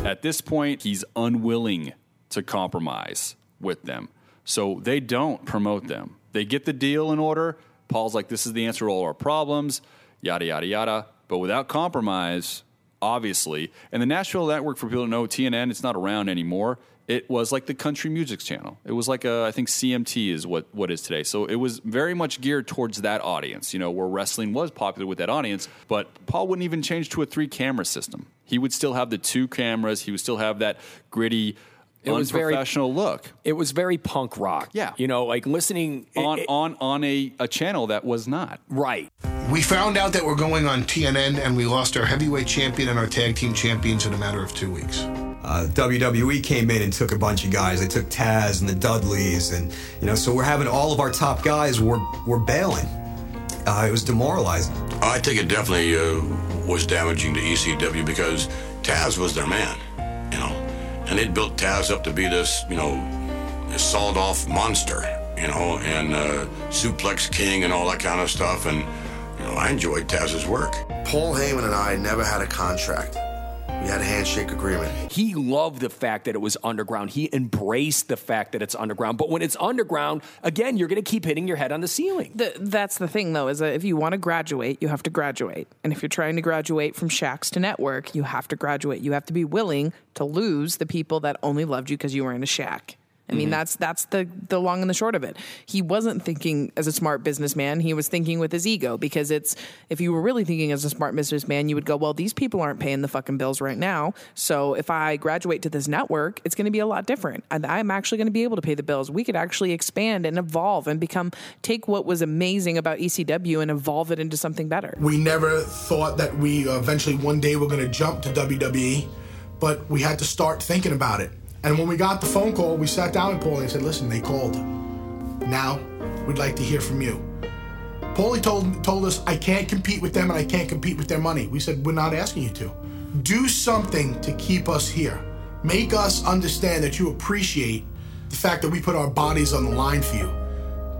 At this point, he's unwilling to compromise with them. So they don't promote them. They get the deal in order. Paul's like, this is the answer to all our problems, yada, yada, yada. But without compromise, obviously, and the Nashville Network, for people to know, TNN, it's not around anymore. It was like the country music channel. It was like a, I think CMT is what, what is today. So it was very much geared towards that audience, you know, where wrestling was popular with that audience. But Paul wouldn't even change to a three camera system. He would still have the two cameras. He would still have that gritty, It was very- professional look. It was very punk rock. Yeah. You know, like listening on on on a, a channel that was not. Right. We found out that we're going on TNN, and we lost our heavyweight champion and our tag team champions in a matter of two weeks. Uh, WWE came in and took a bunch of guys. They took Taz and the Dudleys, and you know, so we're having all of our top guys were were bailing. Uh, it was demoralizing. I think it definitely uh, was damaging to ECW because Taz was their man, you know, and they'd built Taz up to be this, you know, sawed off monster, you know, and uh, suplex king and all that kind of stuff. And you know, I enjoyed Taz's work. Paul Heyman and I never had a contract. We had a handshake agreement. He loved the fact that it was underground. He embraced the fact that it's underground. But when it's underground, again, you're going to keep hitting your head on the ceiling. The, that's the thing, though, is that if you want to graduate, you have to graduate. And if you're trying to graduate from shacks to network, you have to graduate. You have to be willing to lose the people that only loved you because you were in a shack. I mean, Mm-hmm. Mhm. that's that's the the long and the short of it. He wasn't thinking as a smart businessman. He was thinking with his ego because it's if you were really thinking as a smart businessman, you would go, well, these people aren't paying the fucking bills right now. So if I graduate to this network, it's going to be a lot different. And I'm actually going to be able to pay the bills. We could actually expand and evolve and become take what was amazing about ECW and evolve it into something better. We never thought that we uh, eventually one day were going to jump to WWE, but we had to start thinking about it. And when we got the phone call, we sat down with Paulie and said, "Listen, they called. Now, we'd like to hear from you." Paulie told told us, "I can't compete with them, and I can't compete with their money." We said, "We're not asking you to. Do something to keep us here. Make us understand that you appreciate the fact that we put our bodies on the line for you."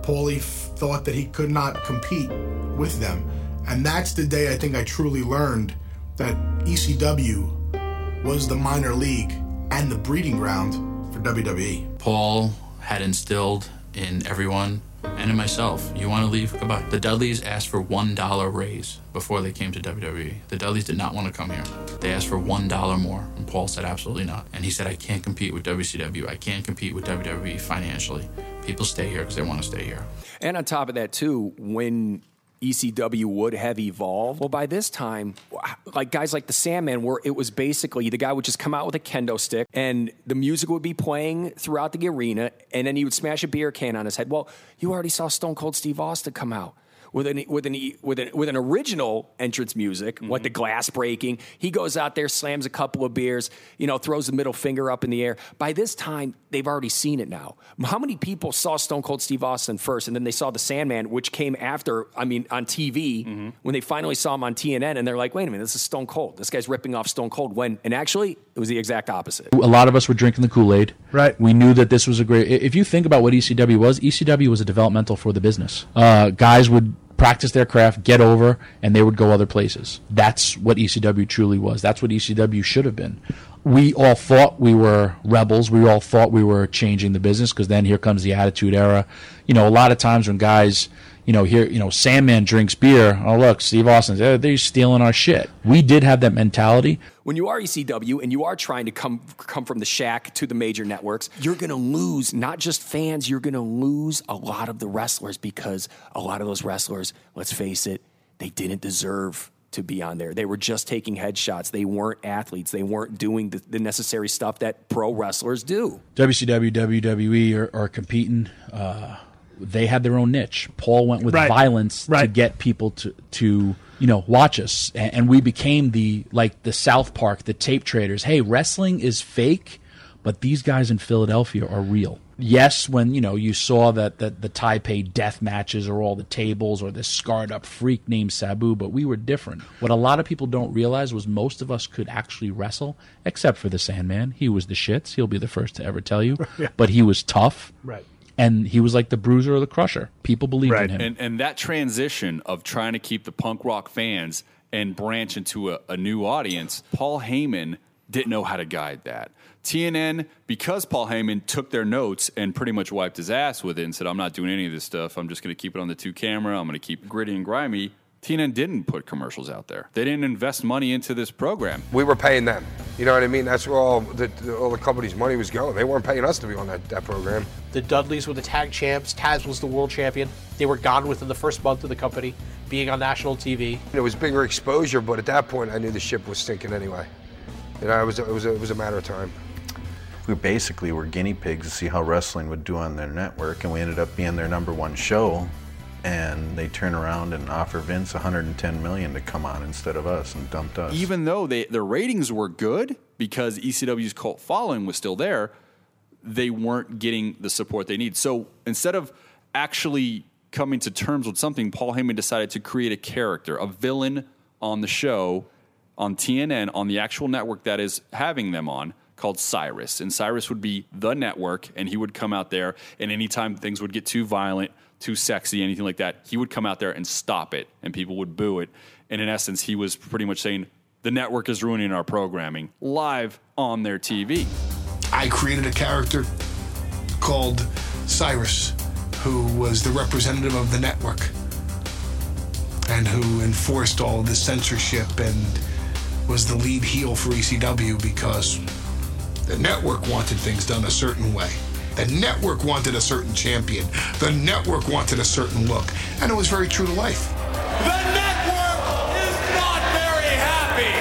Paulie thought that he could not compete with them. And that's the day I think I truly learned that ECW was the minor league and the breeding ground for WWE. Paul had instilled in everyone and in myself, you want to leave? Goodbye. The Dudleys asked for one dollar raise before they came to WWE. The Dudleys did not want to come here. They asked for one dollar more, and Paul said absolutely not. And he said, I can't compete with WCW. I can't compete with WWE financially. People stay here because they want to stay here. And on top of that, too, when ECW would have evolved, well, by this time, like guys like the Sandman, where it was basically the guy would just come out with a kendo stick and the music would be playing throughout the arena, and then he would smash a beer can on his head. Well, you already saw Stone Cold Steve Austin come out with an with an with an with an original entrance music, mm-hmm. what the glass breaking. He goes out there, slams a couple of beers, you know, throws the middle finger up in the air. By this time, they've already seen it now. How many people saw Stone Cold Steve Austin first, and then they saw the Sandman, which came after? I mean, on TV mm-hmm. when they finally saw him on TNN, and they're like, "Wait a minute, this is Stone Cold. This guy's ripping off Stone Cold." When and actually, it was the exact opposite. A lot of us were drinking the Kool Aid. Right. We knew that this was a great. If you think about what ECW was, ECW was a developmental for the business. Uh, guys would practice their craft, get over, and they would go other places. That's what ECW truly was. That's what ECW should have been. We all thought we were rebels. We all thought we were changing the business because then here comes the Attitude Era. You know, a lot of times when guys you know, here, you know, Sandman drinks beer. Oh, look, Steve Austin's, oh, they're stealing our shit. We did have that mentality. When you are ECW and you are trying to come come from the shack to the major networks, you're going to lose not just fans, you're going to lose a lot of the wrestlers because a lot of those wrestlers, let's face it, they didn't deserve to be on there. They were just taking headshots. They weren't athletes. They weren't doing the, the necessary stuff that pro wrestlers do. WCW, WWE are, are competing. Uh, they had their own niche. Paul went with right. violence right. to get people to to you know watch us, and, and, we became the like the South Park, the tape traders. Hey, wrestling is fake, but these guys in Philadelphia are real. Yes, when you know you saw that that the Taipei death matches or all the tables or this scarred up freak named Sabu, but we were different. What a lot of people don't realize was most of us could actually wrestle, except for the Sandman. He was the shits. He'll be the first to ever tell you, *laughs* yeah. but he was tough. Right and he was like the bruiser or the crusher. People believed right. in him. And, and that transition of trying to keep the punk rock fans and branch into a, a new audience, Paul Heyman didn't know how to guide that. TNN, because Paul Heyman took their notes and pretty much wiped his ass with it and said, I'm not doing any of this stuff. I'm just going to keep it on the two camera. I'm going to keep gritty and grimy. TNN didn't put commercials out there. They didn't invest money into this program. We were paying them. You know what I mean? That's where all the, all the company's money was going. They weren't paying us to be on that, that program. The Dudleys were the tag champs. Taz was the world champion. They were gone within the first month of the company, being on national TV. It was bigger exposure, but at that point, I knew the ship was sinking anyway. You know, it was, it was, it was a matter of time. We basically were guinea pigs to see how wrestling would do on their network, and we ended up being their number one show and they turn around and offer Vince 110 million to come on instead of us and dumped us. Even though they, their ratings were good because ECW's cult following was still there, they weren't getting the support they need. So instead of actually coming to terms with something, Paul Heyman decided to create a character, a villain on the show on TNN on the actual network that is having them on called Cyrus. And Cyrus would be the network and he would come out there and anytime things would get too violent, too sexy, anything like that, he would come out there and stop it, and people would boo it. And in essence, he was pretty much saying, the network is ruining our programming live on their TV. I created a character called Cyrus, who was the representative of the network and who enforced all the censorship and was the lead heel for ECW because the network wanted things done a certain way. The network wanted a certain champion. The network wanted a certain look. And it was very true to life. The network is not very happy.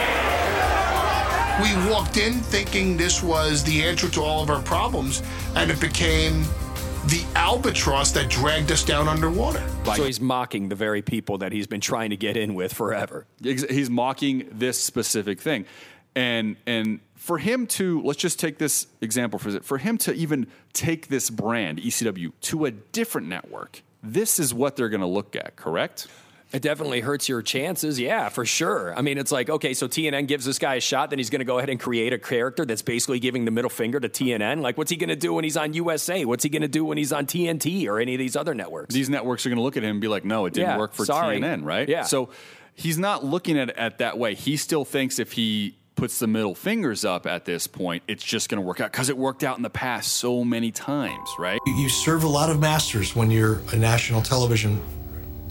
We walked in thinking this was the answer to all of our problems, and it became the albatross that dragged us down underwater. So he's mocking the very people that he's been trying to get in with forever. He's mocking this specific thing. And and for him to let's just take this example for for him to even take this brand ECW to a different network. This is what they're going to look at, correct? It definitely hurts your chances, yeah, for sure. I mean, it's like, okay, so TNN gives this guy a shot, then he's going to go ahead and create a character that's basically giving the middle finger to TNN. Like, what's he going to do when he's on USA? What's he going to do when he's on TNT or any of these other networks? These networks are going to look at him and be like, no, it didn't yeah, work for sorry. TNN, right? Yeah. So he's not looking at it at that way. He still thinks if he puts the middle fingers up at this point, it's just going to work out because it worked out in the past so many times, right? You serve a lot of masters when you're a national television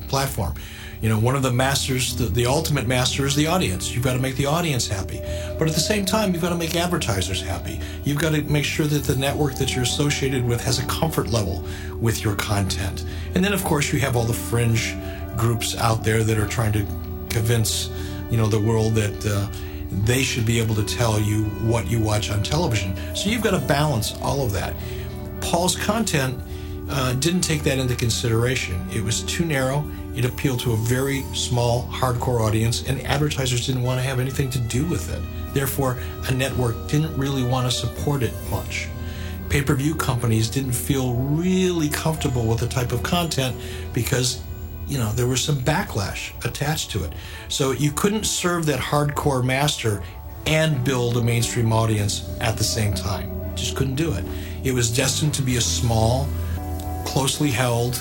platform. You know, one of the masters, the, the ultimate master is the audience. You've got to make the audience happy. But at the same time, you've got to make advertisers happy. You've got to make sure that the network that you're associated with has a comfort level with your content. And then, of course, you have all the fringe groups out there that are trying to convince, you know, the world that uh, they should be able to tell you what you watch on television. So you've got to balance all of that. Paul's content uh, didn't take that into consideration. It was too narrow. It appealed to a very small, hardcore audience, and advertisers didn't want to have anything to do with it. Therefore, a network didn't really want to support it much. Pay per view companies didn't feel really comfortable with the type of content because, you know, there was some backlash attached to it. So you couldn't serve that hardcore master and build a mainstream audience at the same time. Just couldn't do it. It was destined to be a small, closely held,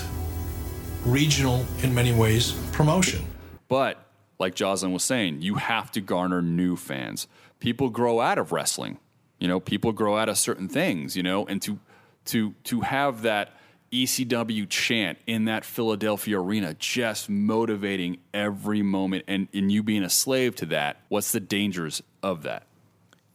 regional in many ways promotion. But like Jocelyn was saying, you have to garner new fans. People grow out of wrestling. You know, people grow out of certain things, you know, and to to to have that ECW chant in that Philadelphia arena just motivating every moment and, and you being a slave to that, what's the dangers of that?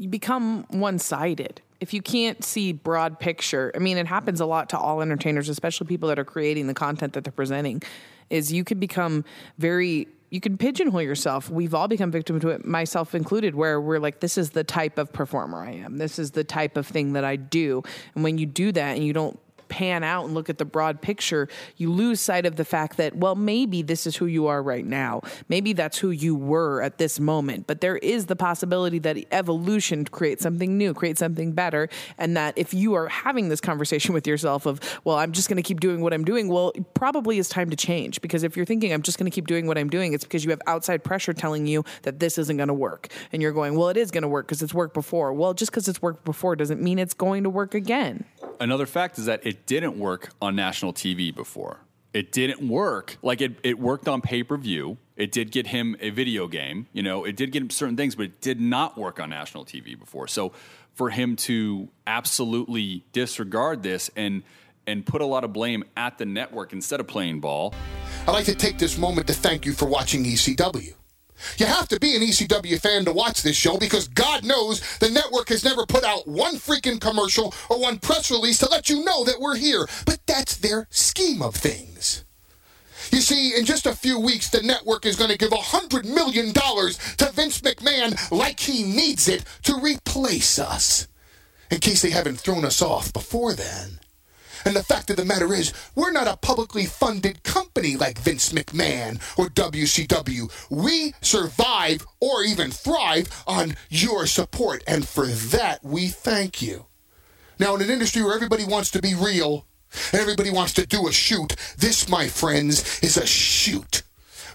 you become one sided. If you can't see broad picture, I mean, it happens a lot to all entertainers, especially people that are creating the content that they're presenting, is you can become very you can pigeonhole yourself. We've all become victim to it, myself included, where we're like, this is the type of performer I am. This is the type of thing that I do. And when you do that and you don't pan out and look at the broad picture, you lose sight of the fact that, well, maybe this is who you are right now. Maybe that's who you were at this moment. But there is the possibility that evolution creates something new, creates something better. And that if you are having this conversation *laughs* with yourself of, well, I'm just going to keep doing what I'm doing, well, probably is time to change. Because if you're thinking, I'm just going to keep doing what I'm doing, it's because you have outside pressure telling you that this isn't going to work. And you're going, well, it is going to work because it's worked before. Well, just because it's worked before doesn't mean it's going to work again. Another fact is that didn't work on national TV before. It didn't work. Like it, it worked on pay per view. It did get him a video game. You know, it did get him certain things, but it did not work on national TV before. So for him to absolutely disregard this and and put a lot of blame at the network instead of playing ball. I'd like to take this moment to thank you for watching ECW. You have to be an ECW fan to watch this show because God knows the network has never put out one freaking commercial or one press release to let you know that we're here. But that's their scheme of things. You see, in just a few weeks, the network is going to give $100 million to Vince McMahon like he needs it to replace us. In case they haven't thrown us off before then. And the fact of the matter is, we're not a publicly funded company like Vince McMahon or WCW. We survive or even thrive on your support, and for that, we thank you. Now, in an industry where everybody wants to be real and everybody wants to do a shoot, this, my friends, is a shoot.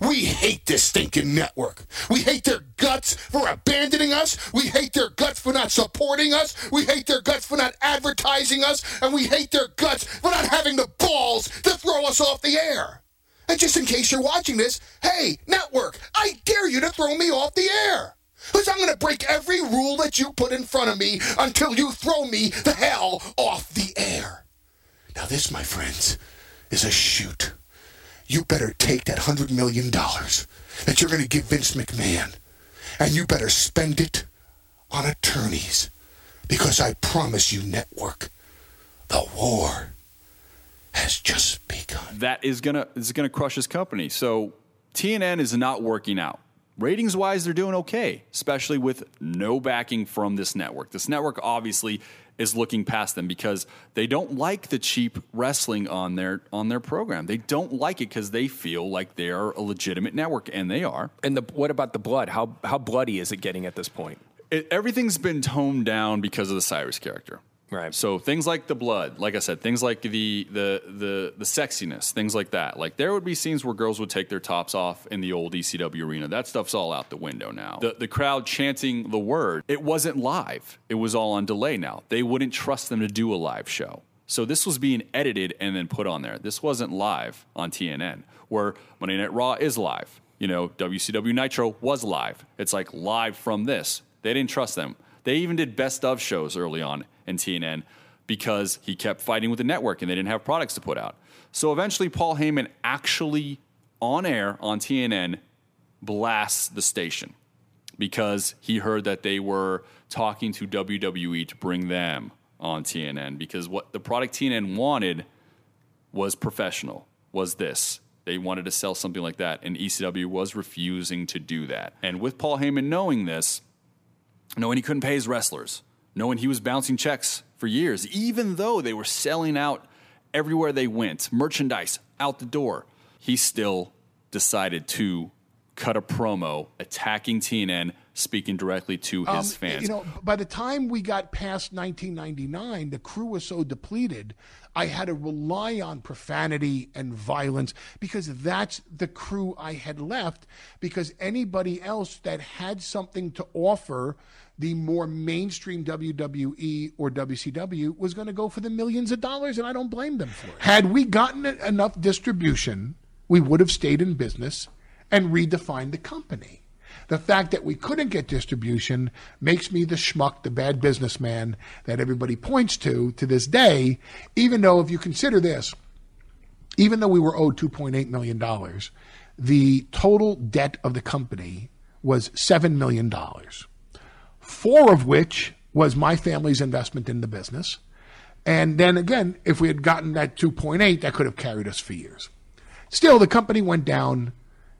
We hate this stinking network. We hate their guts for abandoning us. We hate their guts for not supporting us. We hate their guts for not advertising us. And we hate their guts for not having the balls to throw us off the air. And just in case you're watching this, hey, network, I dare you to throw me off the air. Because I'm going to break every rule that you put in front of me until you throw me the hell off the air. Now, this, my friends, is a shoot you better take that $100 million that you're going to give Vince McMahon and you better spend it on attorneys. Because I promise you, network, the war has just begun. That is gonna is gonna crush his company. So TNN is not working out. Ratings wise, they're doing okay, especially with no backing from this network. This network obviously is looking past them because they don't like the cheap wrestling on their on their program. They don't like it because they feel like they are a legitimate network, and they are. And the, what about the blood? How how bloody is it getting at this point? It, everything's been toned down because of the Cyrus character. Right. So things like the blood, like I said, things like the the the the sexiness, things like that. Like there would be scenes where girls would take their tops off in the old ECW arena. That stuff's all out the window now. The the crowd chanting the word, it wasn't live. It was all on delay now. They wouldn't trust them to do a live show. So this was being edited and then put on there. This wasn't live on TNN, where Monday Night Raw is live. You know, WCW Nitro was live. It's like live from this They didn't trust them. They even did best of shows early on in TNN because he kept fighting with the network and they didn't have products to put out. So eventually, Paul Heyman actually on air on TNN blasts the station because he heard that they were talking to WWE to bring them on TNN because what the product TNN wanted was professional, was this. They wanted to sell something like that, and ECW was refusing to do that. And with Paul Heyman knowing this, knowing he couldn't pay his wrestlers, knowing he was bouncing checks for years, even though they were selling out everywhere they went, merchandise out the door, he still decided to cut a promo attacking TNN, speaking directly to his Um, fans. You know, by the time we got past 1999, the crew was so depleted, I had to rely on profanity and violence because that's the crew I had left. Because anybody else that had something to offer the more mainstream WWE or WCW was going to go for the millions of dollars, and I don't blame them for it. Had we gotten enough distribution, we would have stayed in business and redefined the company. The fact that we couldn't get distribution makes me the schmuck, the bad businessman that everybody points to to this day, even though if you consider this, even though we were owed $2.8 million, the total debt of the company was $7 million, four of which was my family's investment in the business. And then again, if we had gotten that 2.8, that could have carried us for years. Still, the company went down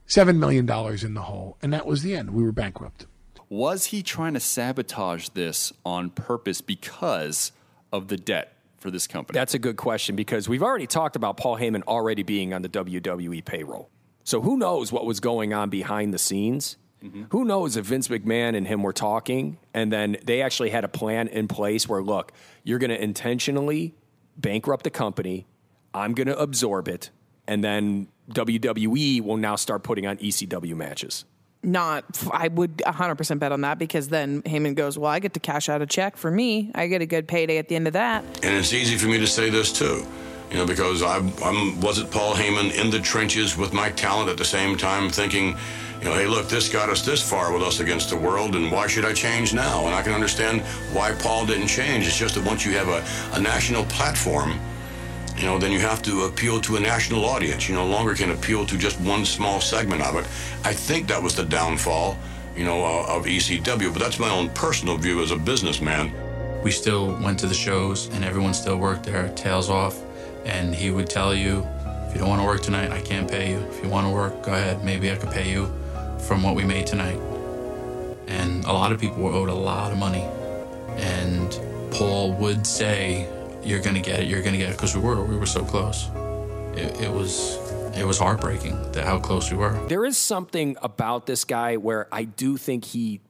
$7 million in the hole, and that was the end. We were bankrupt. Was he trying to sabotage this on purpose because of the debt for this company? That's a good question because we've already talked about Paul Heyman already being on the WWE payroll. So who knows what was going on behind the scenes? Mm-hmm. Who knows if Vince McMahon and him were talking and then they actually had a plan in place where, look, you're going to intentionally bankrupt the company, I'm going to absorb it, and then WWE will now start putting on ECW matches. Not, I would 100% bet on that because then Heyman goes, Well, I get to cash out a check for me. I get a good payday at the end of that. And it's easy for me to say this too, you know, because I I'm, was it Paul Heyman in the trenches with my talent at the same time thinking, you know, hey, look, this got us this far with us against the world, and why should I change now? And I can understand why Paul didn't change. It's just that once you have a, a national platform, you know, then you have to appeal to a national audience. You no longer can appeal to just one small segment of it. I think that was the downfall, you know, uh, of ECW, but that's my own personal view as a businessman. We still went to the shows and everyone still worked their tails off. And he would tell you, if you don't want to work tonight, I can't pay you. If you want to work, go ahead. Maybe I could pay you from what we made tonight. And a lot of people were owed a lot of money. And Paul would say, you're to get it, you're to get it, because we were, we were so close. It, it was, it was heartbreaking that how close we were. There is something about this guy where I do think he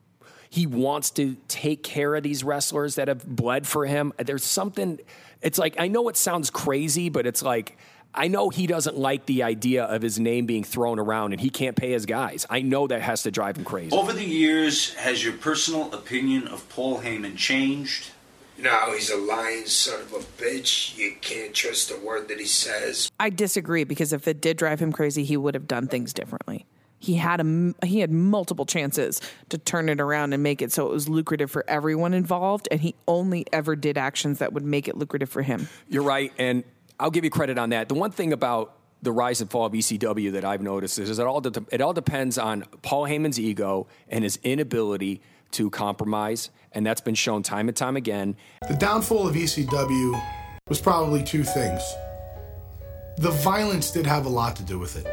he wants to take care of these wrestlers that have bled for him. There's something it's like I know it sounds crazy, but it's like I know he doesn't like the idea of his name being thrown around and he can't pay his guys. I know that has to drive him crazy. Over the years, has your personal opinion of Paul Heyman changed? No, he's a lying son of a bitch. You can't trust a word that he says. I disagree because if it did drive him crazy, he would have done things differently. He had a he had multiple chances to turn it around and make it so it was lucrative for everyone involved, and he only ever did actions that would make it lucrative for him. You're right, and I'll give you credit on that. The one thing about the rise and fall of ECW that I've noticed is, is it all de- it all depends on Paul Heyman's ego and his inability to compromise, and that's been shown time and time again. The downfall of ECW was probably two things. The violence did have a lot to do with it.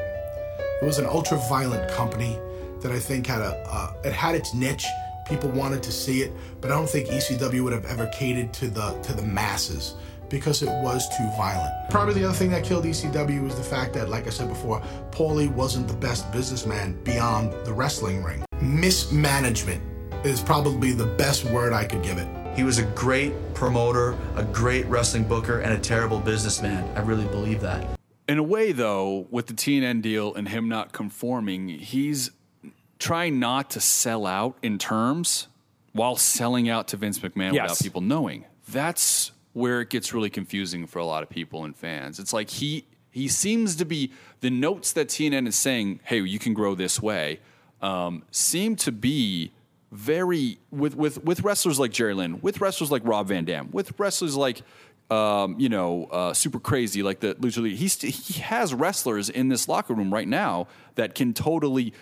It was an ultra violent company that I think had a uh, it had its niche. People wanted to see it, but I don't think ECW would have ever catered to the to the masses because it was too violent. Probably the other thing that killed ECW was the fact that, like I said before, Paulie wasn't the best businessman beyond the wrestling ring. Mismanagement is probably the best word I could give it. He was a great promoter, a great wrestling booker, and a terrible businessman. I really believe that. In a way, though, with the TNN deal and him not conforming, he's trying not to sell out in terms while selling out to Vince McMahon Yes. without people knowing. That's where it gets really confusing for a lot of people and fans. It's like he he seems to be the notes that TNN is saying, "Hey, you can grow this way," um, seem to be very with with with wrestlers like Jerry Lynn, with wrestlers like Rob Van Dam, with wrestlers like um, you know uh, super crazy like the Lucha League. He's he has wrestlers in this locker room right now that can totally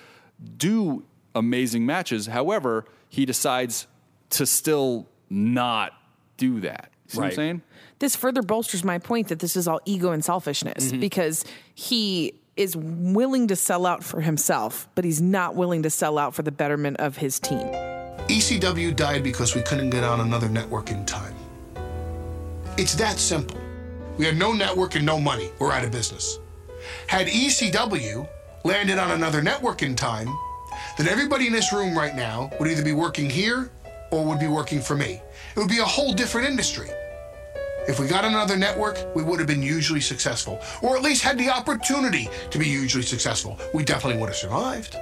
do amazing matches. However, he decides to still not do that. See what I'm saying? this further bolsters my point that this is all ego and selfishness Mhm. because he is willing to sell out for himself, but he's not willing to sell out for the betterment of his team. ECW died because we couldn't get on another network in time. It's that simple. We had no network and no money. We're out of business. Had ECW landed on another network in time, then everybody in this room right now would either be working here or would be working for me. It would be a whole different industry. If we got another network, we would have been hugely successful, or at least had the opportunity to be hugely successful. We definitely would have survived.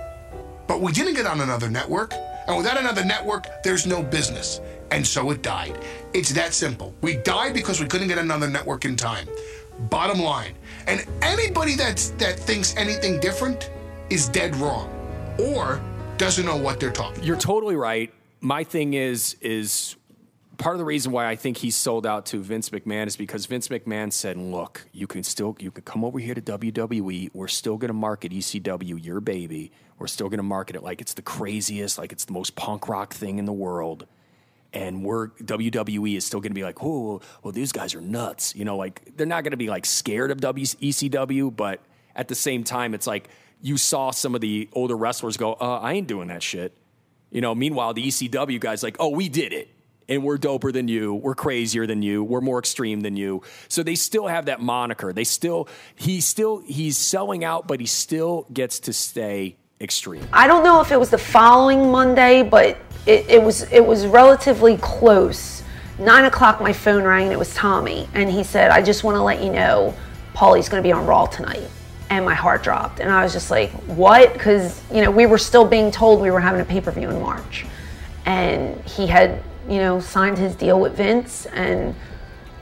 But we didn't get on another network, and without another network, there's no business. And so it died. It's that simple. We died because we couldn't get another network in time. Bottom line. And anybody that's that thinks anything different is dead wrong or doesn't know what they're talking. You're totally right. My thing is is part of the reason why I think he sold out to Vince McMahon is because Vince McMahon said, "Look, you can still you can come over here to WWE. We're still going to market ECW, your baby. We're still going to market it like it's the craziest, like it's the most punk rock thing in the world." And we're WWE is still going to be like, oh, well, these guys are nuts. You know, like they're not going to be like scared of w- ECW, but at the same time, it's like you saw some of the older wrestlers go, uh, I ain't doing that shit. You know, meanwhile, the ECW guys like, oh, we did it. And we're doper than you. We're crazier than you. We're more extreme than you. So they still have that moniker. They still, he's still, he's selling out, but he still gets to stay extreme. I don't know if it was the following Monday, but it, it was it was relatively close. Nine o'clock, my phone rang and it was Tommy, and he said, "I just want to let you know, Paulie's going to be on Raw tonight." And my heart dropped, and I was just like, "What?" Because you know we were still being told we were having a pay per view in March, and he had you know signed his deal with Vince, and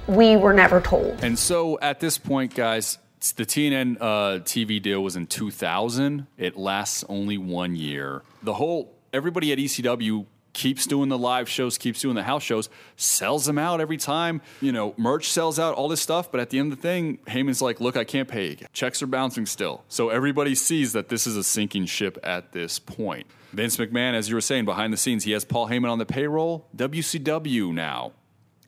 we were never told. And so at this point, guys, the TNN uh, TV deal was in 2000. It lasts only one year. The whole everybody at ECW keeps doing the live shows, keeps doing the house shows, sells them out every time. You know, merch sells out, all this stuff. But at the end of the thing, Heyman's like, "Look, I can't pay. Checks are bouncing still." So everybody sees that this is a sinking ship at this point. Vince McMahon, as you were saying, behind the scenes, he has Paul Heyman on the payroll. WCW now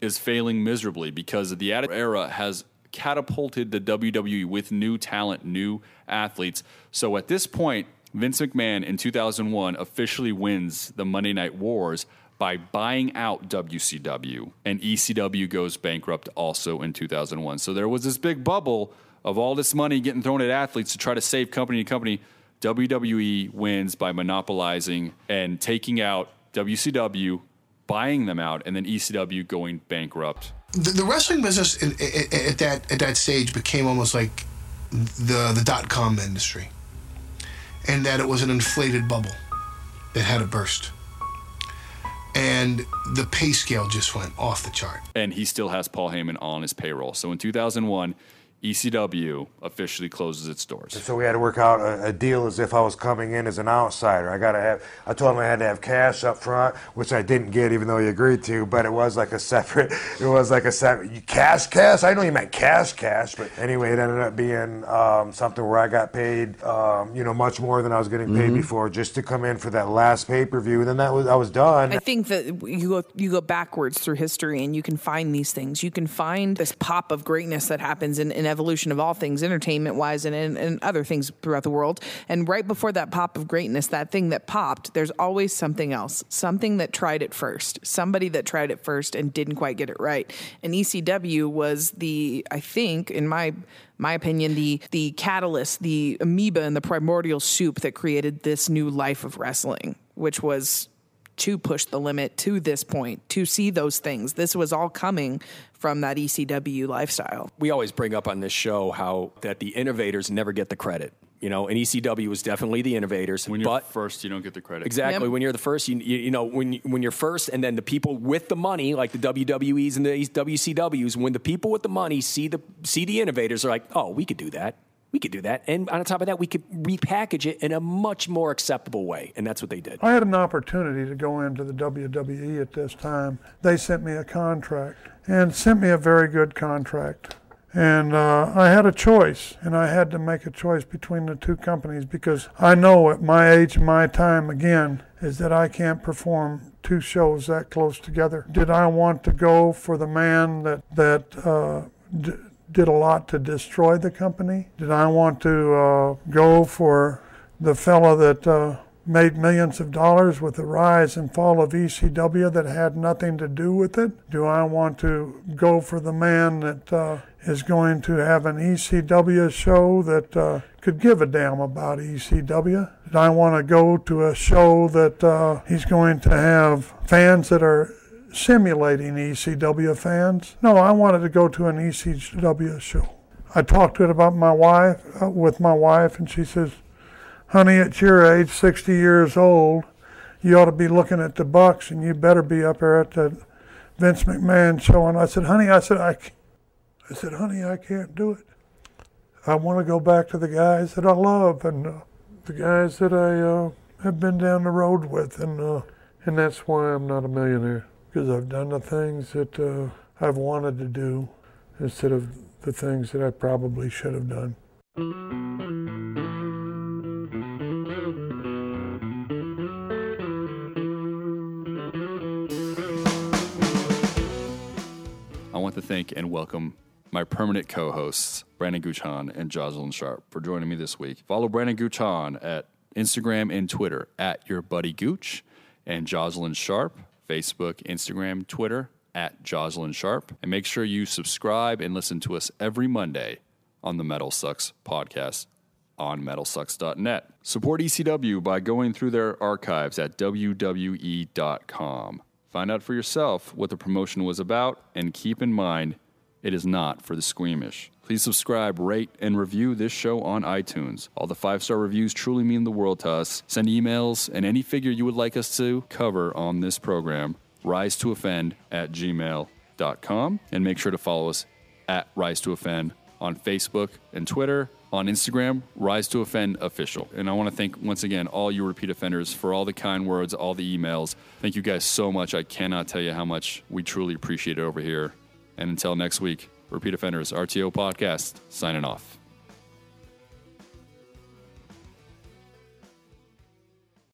is failing miserably because the Era has catapulted the WWE with new talent, new athletes. So at this point, Vince McMahon in 2001 officially wins the Monday Night Wars by buying out WCW, and ECW goes bankrupt also in 2001. So there was this big bubble of all this money getting thrown at athletes to try to save company to company. WWE wins by monopolizing and taking out WCW, buying them out, and then ECW going bankrupt. The, the wrestling business in, i- i- at that at that stage became almost like the the dot com industry, and that it was an inflated bubble that had a burst, and the pay scale just went off the chart. and he still has Paul Heyman on his payroll. So in 2001, ECW officially closes its doors. So we had to work out a, a deal as if I was coming in as an outsider. I got to have. I told him I had to have cash up front, which I didn't get, even though he agreed to. But it was like a separate. *laughs* It was like a separate cash, cash. I know you meant cash, cash. But anyway, it ended up being um, something where I got paid, um, you know, much more than I was getting paid Mhm. before, just to come in for that last pay per view. And then that was I was done. I think that you go you go backwards through history and you can find these things. You can find this pop of greatness that happens in, in evolution of all things, entertainment wise and, and, and other things throughout the world. And right before that pop of greatness, that thing that popped, there's always something else, something that tried it first, somebody that tried it first and didn't quite get it right. And ECW was the, I think, in my my opinion, the the catalyst, the amoeba and the primordial soup that created this new life of wrestling, which was to push the limit to this point, to see those things. This was all coming from that ECW lifestyle. we always bring up on this show how that the innovators never get the credit. You know, and ECW was definitely the innovators. When you're but first, you don't get the credit. Exactly. When you're the first, you, you, you know, when you- when you're first, and then the people with the money, like the WWEs and the WCWs, when the people with the money see the see the innovators, are like, oh, we could do that. We could do that. And on top of that, we could repackage it in a much more acceptable way. And that's what they did. I had an opportunity to go into the WWE at this time. They sent me a contract and sent me a very good contract. And uh, I had a choice, and I had to make a choice between the two companies because I know at my age my time, again, is that I can't perform two shows that close together. Did I want to go for the man that, that uh, d- did a lot to destroy the company? Did I want to uh, go for the fellow that uh, made millions of dollars with the rise and fall of ECW that had nothing to do with it? Do I want to go for the man that uh, is going to have an ECW show that uh, could give a damn about ECW? Did I want to go to a show that uh, he's going to have fans that are simulating ECW fans? No, I wanted to go to an ECW show. I talked to it about my wife, uh, with my wife, and she says, honey, at your age, 60 years old, you ought to be looking at the Bucks, and you better be up there at the Vince McMahon show. And I said, honey, I said, I, I said, honey, I can't do it. I want to go back to the guys that I love and uh, the guys that I uh, have been down the road with, and uh, and that's why I'm not a millionaire because I've done the things that uh, I've wanted to do instead of the things that I probably should have done. I want to thank and welcome my permanent co-hosts, Brandon Guchan and Jocelyn Sharp, for joining me this week. Follow Brandon Guchan at Instagram and Twitter at Your Buddy Gooch, and Jocelyn Sharp, Facebook, Instagram, Twitter at Jocelyn Sharp. And make sure you subscribe and listen to us every Monday on the Metal Sucks podcast on metalsucks.net. Support ECW by going through their archives at WWE.com. Find out for yourself what the promotion was about, and keep in mind, it is not for the squeamish. Please subscribe, rate, and review this show on iTunes. All the five star reviews truly mean the world to us. Send emails and any figure you would like us to cover on this program, rise to offend at gmail.com. And make sure to follow us at Rise to Offend on Facebook and Twitter. On Instagram, Rise to Offend Official. And I want to thank once again all you repeat offenders for all the kind words, all the emails. Thank you guys so much. I cannot tell you how much we truly appreciate it over here. And until next week, Repeat Offenders RTO Podcast signing off.